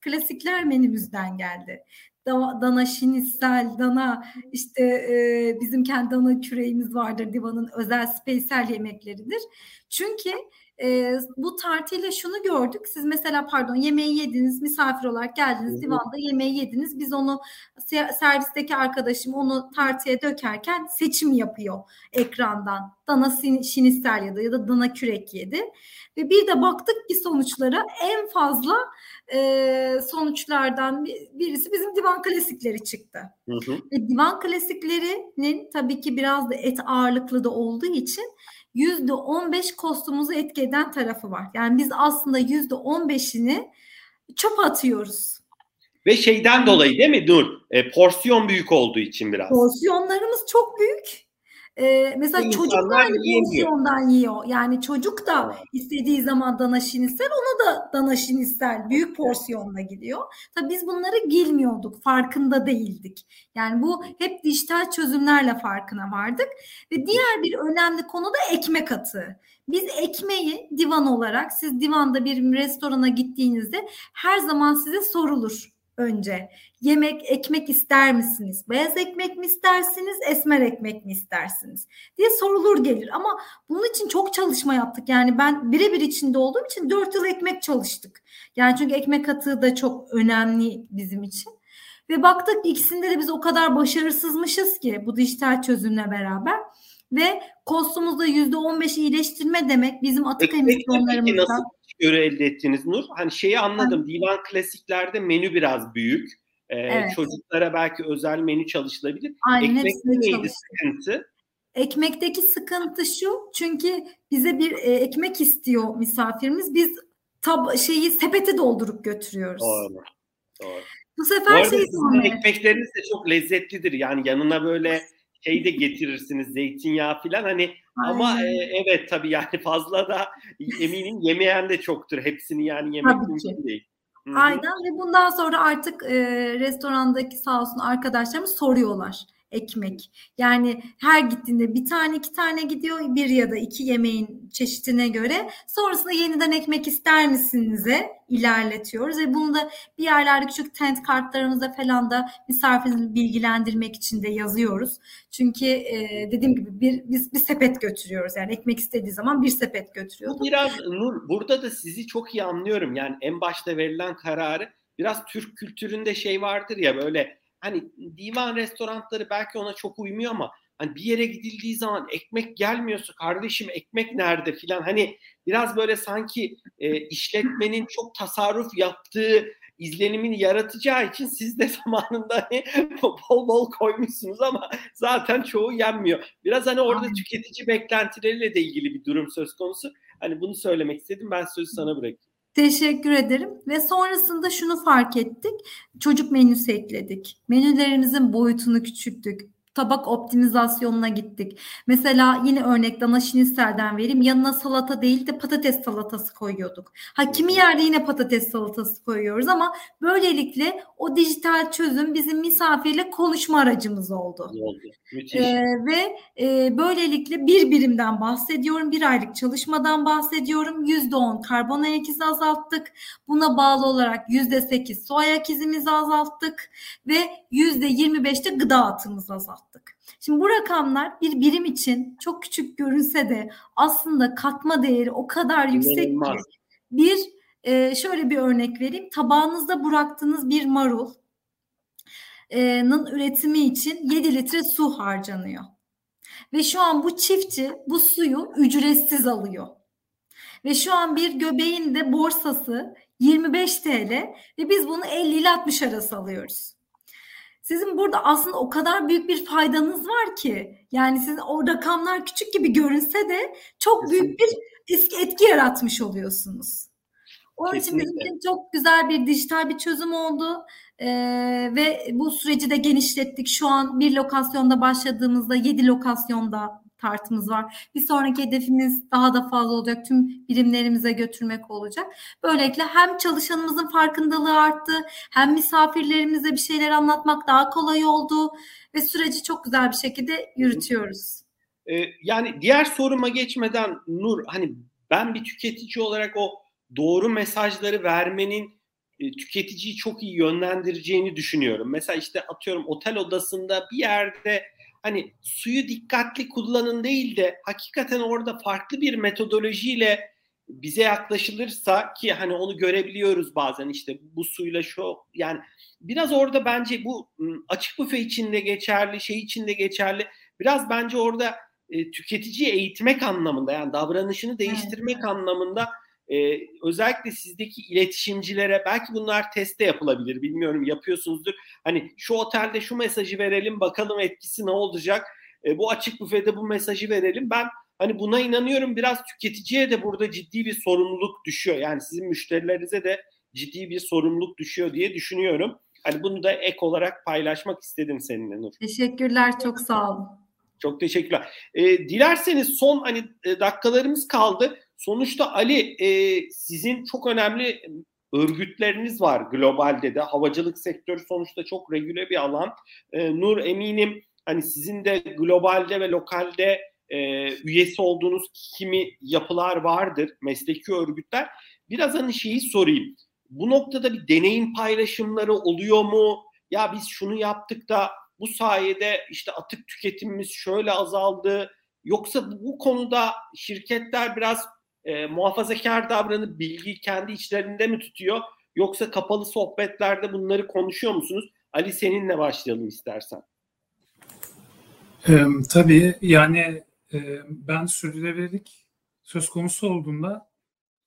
klasikler menümüzden geldi dana şinitsel, dana işte e, bizim kendi dana küreğimiz vardır divanın özel spesiyel yemekleridir. Çünkü e, bu tartıyla şunu gördük. Siz mesela pardon yemeği yediniz, misafir olarak geldiniz, divanda yemeği yediniz. Biz onu servisteki arkadaşım onu tartıya dökerken seçim yapıyor ekrandan. Dana şinistel ya da ya da dana kürek yedi. Ve bir de baktık ki sonuçlara en fazla e, sonuçlardan birisi bizim divan klasikleri çıktı. Hı hı. Ve divan klasiklerinin tabii ki biraz da et ağırlıklı da olduğu için %15 kostumuzu etki eden tarafı var. Yani biz aslında %15'ini çöp atıyoruz. Ve şeyden dolayı değil mi Nur? E, porsiyon büyük olduğu için biraz. Porsiyonlarımız çok büyük. Ee, mesela çocuk da aynı porsiyondan yiyor. Yani çocuk da istediği zaman danaşin ister, onu da danaşin ister. Büyük porsiyonla gidiyor. Tabii biz bunları bilmiyorduk, farkında değildik. Yani bu hep dijital çözümlerle farkına vardık. Ve diğer bir önemli konu da ekmek atığı. Biz ekmeği divan olarak, siz divanda bir restorana gittiğinizde her zaman size sorulur önce. Yemek, ekmek ister misiniz? Beyaz ekmek mi istersiniz, esmer ekmek mi istersiniz? diye sorulur gelir. Ama bunun için çok çalışma yaptık. Yani ben birebir içinde olduğum için 4 yıl ekmek çalıştık. Yani çünkü ekmek atığı da çok önemli bizim için. Ve baktık ikisinde de biz o kadar başarısızmışız ki bu dijital çözümle beraber. Ve kostumuzda %15 iyileştirme demek bizim atık emisyonlarımızdan. Nasıl göre elde ettiniz Nur? Hani şeyi anladım. Evet. Divan klasiklerde menü biraz büyük. Ee, evet. Çocuklara belki özel menü çalışılabilir. Aynen, Ekmekte neydi sıkıntı? Ekmekteki sıkıntı şu. Çünkü bize bir e, ekmek istiyor misafirimiz. Biz tab şeyi sepete doldurup götürüyoruz. Doğru. Doğru. Bu sefer Bu şey ekmekleriniz de çok lezzetlidir. Yani yanına böyle şey de getirirsiniz zeytinyağı falan hani Aynen. ama e, evet tabii yani fazla da eminim yemeyen de çoktur hepsini yani yemek tabii mümkün ki. değil. Hı-hı. Aynen ve bundan sonra artık e, restorandaki sağ olsun arkadaşlarımız soruyorlar ekmek. Yani her gittiğinde bir tane iki tane gidiyor bir ya da iki yemeğin çeşitine göre. Sonrasında yeniden ekmek ister misinize ilerletiyoruz ve bunu da bir yerlerde küçük tent kartlarımızda falan da misafirimizi bilgilendirmek için de yazıyoruz. Çünkü e, dediğim gibi bir biz bir sepet götürüyoruz. Yani ekmek istediği zaman bir sepet götürüyoruz. Biraz Nur burada da sizi çok iyi anlıyorum. Yani en başta verilen kararı biraz Türk kültüründe şey vardır ya böyle hani divan restoranları belki ona çok uymuyor ama hani bir yere gidildiği zaman ekmek gelmiyorsa kardeşim ekmek nerede filan hani biraz böyle sanki e, işletmenin çok tasarruf yaptığı izlenimini yaratacağı için siz de zamanında hani bol bol koymuşsunuz ama zaten çoğu yenmiyor. Biraz hani orada tüketici beklentileriyle de ilgili bir durum söz konusu. Hani bunu söylemek istedim. Ben sözü sana bırakayım. Teşekkür ederim. Ve sonrasında şunu fark ettik. Çocuk menüsü ekledik. Menülerimizin boyutunu küçülttük tabak optimizasyonuna gittik. Mesela yine örnek dana şinistelden vereyim. Yanına salata değil de patates salatası koyuyorduk. Ha kimi yerde yine patates salatası koyuyoruz ama böylelikle o dijital çözüm bizim misafirle konuşma aracımız oldu. oldu. Ee, ve e, böylelikle bir birimden bahsediyorum. Bir aylık çalışmadan bahsediyorum. Yüzde on karbon ayak izi azalttık. Buna bağlı olarak yüzde sekiz su ayak izimizi azalttık ve yüzde yirmi beşte gıda atımızı azalttık azalttık. Şimdi bu rakamlar bir birim için çok küçük görünse de aslında katma değeri o kadar yüksek ki bir e, şöyle bir örnek vereyim. Tabağınızda bıraktığınız bir marul'ın üretimi için 7 litre su harcanıyor. Ve şu an bu çiftçi bu suyu ücretsiz alıyor. Ve şu an bir göbeğin de borsası 25 TL ve biz bunu 50 ile 60 arası alıyoruz. Sizin burada aslında o kadar büyük bir faydanız var ki. Yani sizin o rakamlar küçük gibi görünse de çok büyük bir etki yaratmış oluyorsunuz. Onun Kesinlikle. için bizim için çok güzel bir dijital bir çözüm oldu. Ee, ve bu süreci de genişlettik. Şu an bir lokasyonda başladığımızda yedi lokasyonda tartımız var. Bir sonraki hedefimiz daha da fazla olacak. Tüm birimlerimize götürmek olacak. Böylelikle hem çalışanımızın farkındalığı arttı, hem misafirlerimize bir şeyler anlatmak daha kolay oldu ve süreci çok güzel bir şekilde yürütüyoruz. Ee, yani diğer soruma geçmeden Nur hani ben bir tüketici olarak o doğru mesajları vermenin e, tüketiciyi çok iyi yönlendireceğini düşünüyorum. Mesela işte atıyorum otel odasında bir yerde hani suyu dikkatli kullanın değil de hakikaten orada farklı bir metodolojiyle bize yaklaşılırsa ki hani onu görebiliyoruz bazen işte bu suyla şu yani biraz orada bence bu açık büfe içinde geçerli şey içinde geçerli biraz bence orada e, tüketiciyi eğitmek anlamında yani davranışını değiştirmek evet. anlamında e, özellikle sizdeki iletişimcilere belki bunlar teste yapılabilir bilmiyorum yapıyorsunuzdur. Hani şu otelde şu mesajı verelim bakalım etkisi ne olacak. E, bu açık büfede bu mesajı verelim. Ben hani buna inanıyorum biraz tüketiciye de burada ciddi bir sorumluluk düşüyor. Yani sizin müşterilerinize de ciddi bir sorumluluk düşüyor diye düşünüyorum. Hani bunu da ek olarak paylaşmak istedim seninle Nur. Teşekkürler, çok sağ olun. Çok teşekkürler. E, dilerseniz son hani e, dakikalarımız kaldı. Sonuçta Ali e, sizin çok önemli örgütleriniz var globalde de. Havacılık sektörü sonuçta çok regüle bir alan. E, Nur eminim hani sizin de globalde ve lokalde e, üyesi olduğunuz kimi yapılar vardır, mesleki örgütler. Biraz hani şeyi sorayım. Bu noktada bir deneyim paylaşımları oluyor mu? Ya biz şunu yaptık da bu sayede işte atık tüketimimiz şöyle azaldı. Yoksa bu konuda şirketler biraz e, muhafazakar davranıp bilgiyi kendi içlerinde mi tutuyor? Yoksa kapalı sohbetlerde bunları konuşuyor musunuz? Ali seninle başlayalım istersen. Ee, tabii yani e, ben sürdürülebilirlik söz konusu olduğunda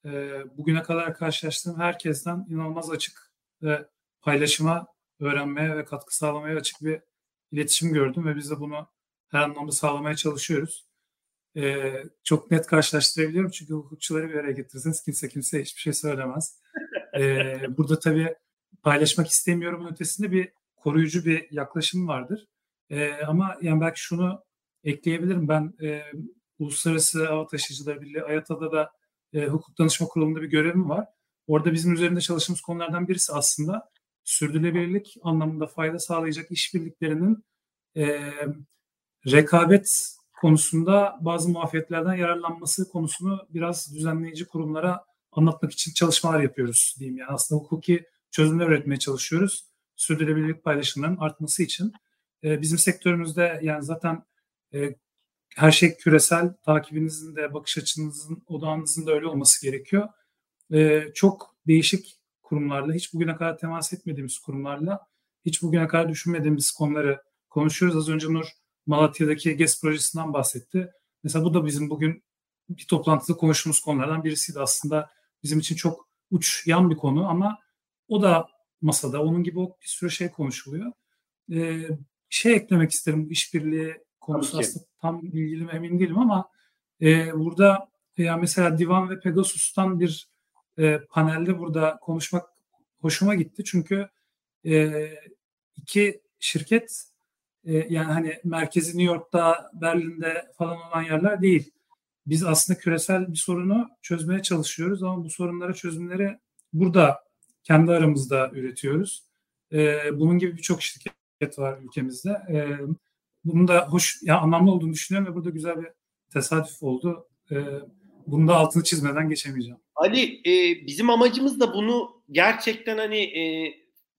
e, bugüne kadar karşılaştığım herkesten inanılmaz açık ve paylaşıma, öğrenmeye ve katkı sağlamaya açık bir iletişim gördüm ve biz de bunu her anlamda sağlamaya çalışıyoruz. Ee, çok net karşılaştırabiliyorum çünkü hukukçuları bir araya getirirseniz kimse kimse hiçbir şey söylemez. Ee, burada tabii paylaşmak istemiyorum ötesinde bir koruyucu bir yaklaşım vardır. Ee, ama yani belki şunu ekleyebilirim. Ben e, Uluslararası Hava Taşıyıcıları Birliği AYATA'da da e, hukuk danışma kurulunda bir görevim var. Orada bizim üzerinde çalıştığımız konulardan birisi aslında sürdürülebilirlik anlamında fayda sağlayacak işbirliklerinin e, rekabet konusunda bazı muafiyetlerden yararlanması konusunu biraz düzenleyici kurumlara anlatmak için çalışmalar yapıyoruz diyeyim. Yani aslında hukuki çözümler üretmeye çalışıyoruz. Sürdürülebilirlik paylaşımlarının artması için. E, bizim sektörümüzde yani zaten e, her şey küresel takibinizin de bakış açınızın odağınızın da öyle olması gerekiyor. E, çok değişik kurumlarla hiç bugüne kadar temas etmediğimiz kurumlarla hiç bugüne kadar düşünmediğimiz konuları konuşuyoruz. Az önce Nur Malatya'daki GES projesinden bahsetti. Mesela bu da bizim bugün bir toplantıda konuştuğumuz konulardan birisiydi. Aslında bizim için çok uç yan bir konu ama o da masada. Onun gibi bir sürü şey konuşuluyor. Ee, şey eklemek isterim bu işbirliği konusu aslında tam ilgili mi emin değilim ama e, burada ya mesela Divan ve Pegasus'tan bir e, panelde burada konuşmak hoşuma gitti. Çünkü e, iki şirket e, yani hani merkezi New York'ta, Berlin'de falan olan yerler değil. Biz aslında küresel bir sorunu çözmeye çalışıyoruz ama bu sorunlara çözümleri burada kendi aramızda üretiyoruz. E, bunun gibi birçok şirket var ülkemizde. E, bunun da hoş, ya anlamlı olduğunu düşünüyorum ve burada güzel bir tesadüf oldu. E, bunun da altını çizmeden geçemeyeceğim. Ali bizim amacımız da bunu gerçekten hani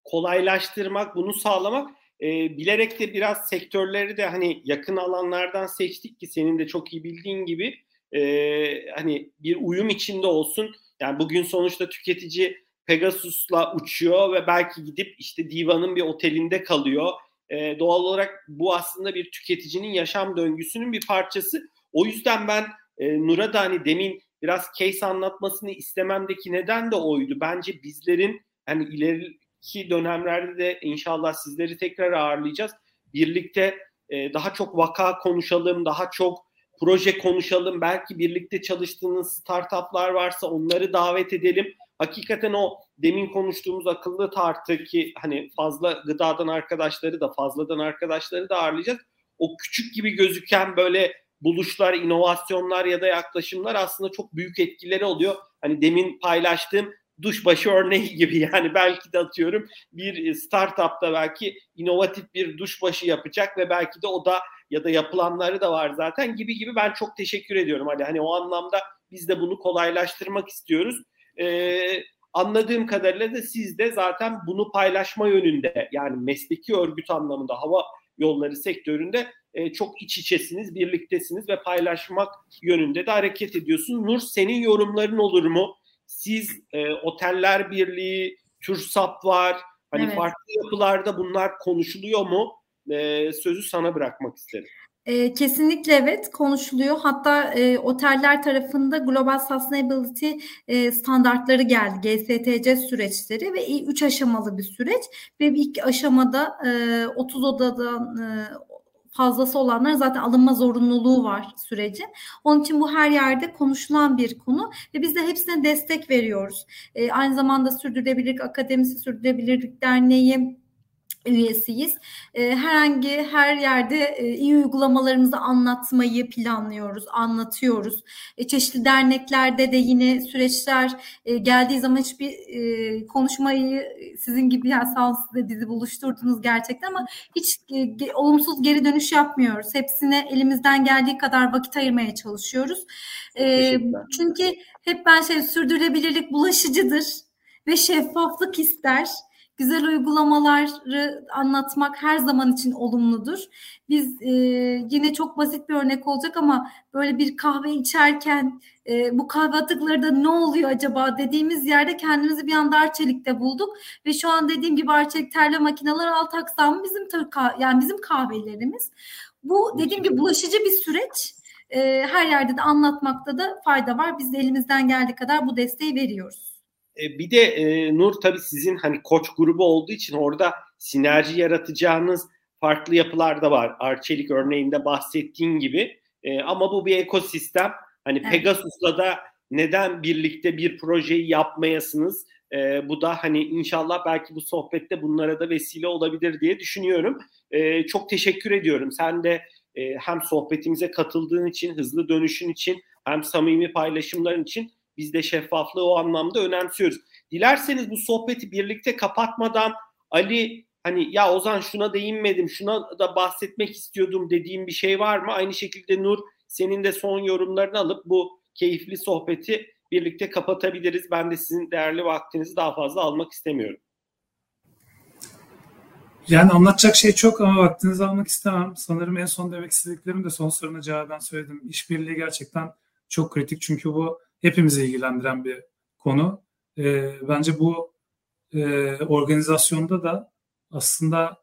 kolaylaştırmak, bunu sağlamak. E, bilerek de biraz sektörleri de hani yakın alanlardan seçtik ki senin de çok iyi bildiğin gibi e, hani bir uyum içinde olsun. Yani bugün sonuçta tüketici Pegasus'la uçuyor ve belki gidip işte Diva'nın bir otelinde kalıyor. E, doğal olarak bu aslında bir tüketicinin yaşam döngüsünün bir parçası. O yüzden ben e, Nur'a da hani demin biraz case anlatmasını istememdeki neden de oydu. Bence bizlerin hani ileriki dönemlerde de inşallah sizleri tekrar ağırlayacağız. Birlikte e, daha çok vaka konuşalım, daha çok proje konuşalım. Belki birlikte çalıştığınız startuplar varsa onları davet edelim. Hakikaten o demin konuştuğumuz akıllı tartı ki hani fazla gıdadan arkadaşları da fazladan arkadaşları da ağırlayacağız. O küçük gibi gözüken böyle buluşlar, inovasyonlar ya da yaklaşımlar aslında çok büyük etkileri oluyor. Hani demin paylaştığım duş başı örneği gibi yani belki de atıyorum bir startupta belki inovatif bir duş başı yapacak ve belki de o da ya da yapılanları da var zaten gibi gibi ben çok teşekkür ediyorum. Hani hani o anlamda biz de bunu kolaylaştırmak istiyoruz. Ee, anladığım kadarıyla da siz de zaten bunu paylaşma yönünde yani mesleki örgüt anlamında hava yolları sektöründe e, çok iç içesiniz, birliktesiniz ve paylaşmak yönünde de hareket ediyorsun. Nur senin yorumların olur mu? Siz e, Oteller Birliği, TÜRSAP var. Hani evet. farklı yapılarda bunlar konuşuluyor mu? E, sözü sana bırakmak isterim. E, kesinlikle evet konuşuluyor. Hatta e, oteller tarafında Global Sustainability e, standartları geldi. GSTC süreçleri ve 3 aşamalı bir süreç ve ilk aşamada e, 30 odadan e, fazlası olanlar zaten alınma zorunluluğu var sürecin. Onun için bu her yerde konuşulan bir konu ve biz de hepsine destek veriyoruz. E, aynı zamanda Sürdürülebilirlik Akademisi, Sürdürülebilirlik Derneği, üyesiyiz. E, herhangi her yerde e, iyi uygulamalarımızı anlatmayı planlıyoruz, anlatıyoruz. E, çeşitli derneklerde de yine süreçler e, geldiği zaman hiçbir konuşmayı sizin gibi ya sağ olun siz de bizi buluşturdunuz gerçekten ama hiç olumsuz geri dönüş yapmıyoruz. Hepsine elimizden geldiği kadar vakit ayırmaya çalışıyoruz. Çünkü hep ben şey sürdürülebilirlik bulaşıcıdır ve şeffaflık ister güzel uygulamaları anlatmak her zaman için olumludur. Biz e, yine çok basit bir örnek olacak ama böyle bir kahve içerken e, bu kahve atıkları da ne oluyor acaba dediğimiz yerde kendimizi bir anda Arçelik'te bulduk ve şu an dediğim gibi Arçelik terle makineler alt aksamı bizim yani bizim kahvelerimiz. Bu dediğim gibi bulaşıcı bir süreç. E, her yerde de anlatmakta da fayda var. Biz de elimizden geldiği kadar bu desteği veriyoruz. E, bir de e, Nur tabii sizin hani koç grubu olduğu için orada sinerji yaratacağınız farklı yapılar da var. Arçelik örneğinde bahsettiğin gibi. E, ama bu bir ekosistem. Hani evet. Pegasus'la da neden birlikte bir projeyi yapmayasınız? E, bu da hani inşallah belki bu sohbette bunlara da vesile olabilir diye düşünüyorum. E, çok teşekkür ediyorum. Sen de e, hem sohbetimize katıldığın için, hızlı dönüşün için, hem samimi paylaşımların için biz de şeffaflığı o anlamda önemsiyoruz. Dilerseniz bu sohbeti birlikte kapatmadan Ali hani ya Ozan şuna değinmedim, şuna da bahsetmek istiyordum dediğim bir şey var mı? Aynı şekilde Nur senin de son yorumlarını alıp bu keyifli sohbeti birlikte kapatabiliriz. Ben de sizin değerli vaktinizi daha fazla almak istemiyorum. Yani anlatacak şey çok ama vaktinizi almak istemem. Sanırım en son demek istediklerim de son soruna cevaben söyledim. İşbirliği gerçekten çok kritik çünkü bu hepimizi ilgilendiren bir konu. E, bence bu e, organizasyonda da aslında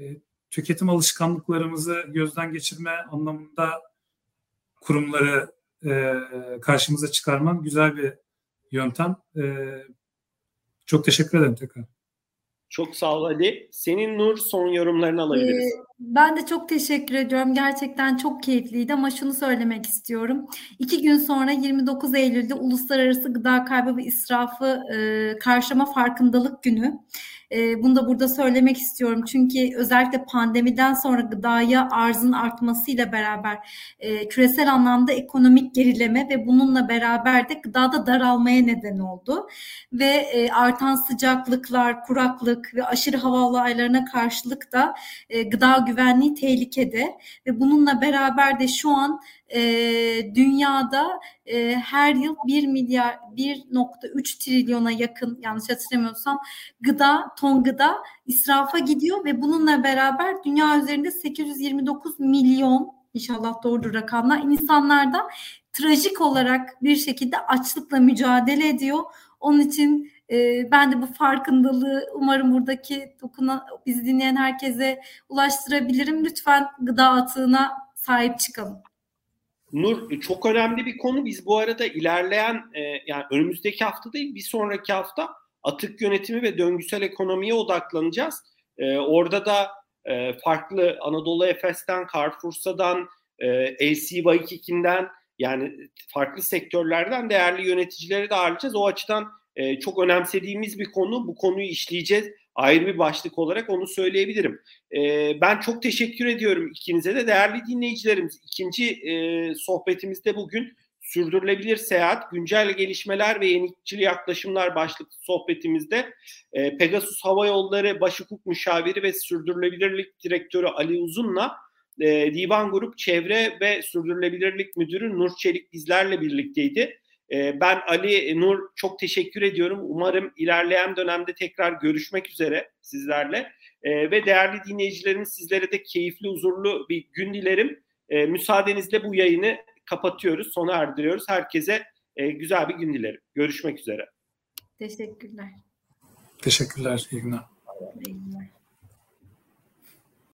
e, tüketim alışkanlıklarımızı gözden geçirme anlamında kurumları e, karşımıza çıkarman güzel bir yöntem. E, çok teşekkür ederim tekrar. Çok sağ ol Ali. Senin Nur son yorumlarını alabiliriz. Ee, ben de çok teşekkür ediyorum. Gerçekten çok keyifliydi ama şunu söylemek istiyorum. İki gün sonra 29 Eylül'de Uluslararası Gıda Kaybı ve İsrafı e, Karşılama Farkındalık Günü. E, bunu da burada söylemek istiyorum. Çünkü özellikle pandemiden sonra gıdaya arzın artmasıyla beraber e, küresel anlamda ekonomik gerileme ve bununla beraber de gıdada daralmaya neden oldu. Ve e, artan sıcaklıklar, kuraklık ve aşırı hava olaylarına karşılık da e, gıda güvenliği tehlikede ve bununla beraber de şu an e, dünyada e, her yıl 1 milyar 1.3 trilyona yakın yanlış hatırlamıyorsam gıda ton gıda israfa gidiyor ve bununla beraber dünya üzerinde 829 milyon inşallah doğrudur rakamlar insanlar da trajik olarak bir şekilde açlıkla mücadele ediyor. Onun için e, ben de bu farkındalığı umarım buradaki dokuna, bizi dinleyen herkese ulaştırabilirim. Lütfen gıda atığına sahip çıkalım. Nur çok önemli bir konu. Biz bu arada ilerleyen e, yani önümüzdeki hafta değil bir sonraki hafta atık yönetimi ve döngüsel ekonomiye odaklanacağız. E, orada da e, farklı Anadolu Efes'ten, Carrefour'dan, e, LC Waikiki'nden yani farklı sektörlerden değerli yöneticileri de ağırlayacağız. O açıdan e, çok önemsediğimiz bir konu. Bu konuyu işleyeceğiz ayrı bir başlık olarak onu söyleyebilirim. E, ben çok teşekkür ediyorum ikinize de değerli dinleyicilerimiz. İkinci e, sohbetimizde bugün sürdürülebilir seyahat, güncel gelişmeler ve yenilikçi yaklaşımlar başlıklı sohbetimizde e, Pegasus Hava Yolları Baş Hukuk Müşaviri ve Sürdürülebilirlik Direktörü Ali Uzun'la e, Divan Grup Çevre ve Sürdürülebilirlik Müdürü Nur Çelik bizlerle birlikteydi. Ee, ben Ali Nur çok teşekkür ediyorum. Umarım ilerleyen dönemde tekrar görüşmek üzere sizlerle. Ee, ve değerli dinleyicilerimiz sizlere de keyifli, huzurlu bir gün dilerim. Ee, müsaadenizle bu yayını kapatıyoruz, sona erdiriyoruz. Herkese e, güzel bir gün dilerim. Görüşmek üzere. Teşekkürler. Teşekkürler. İyi günler. İyi günler.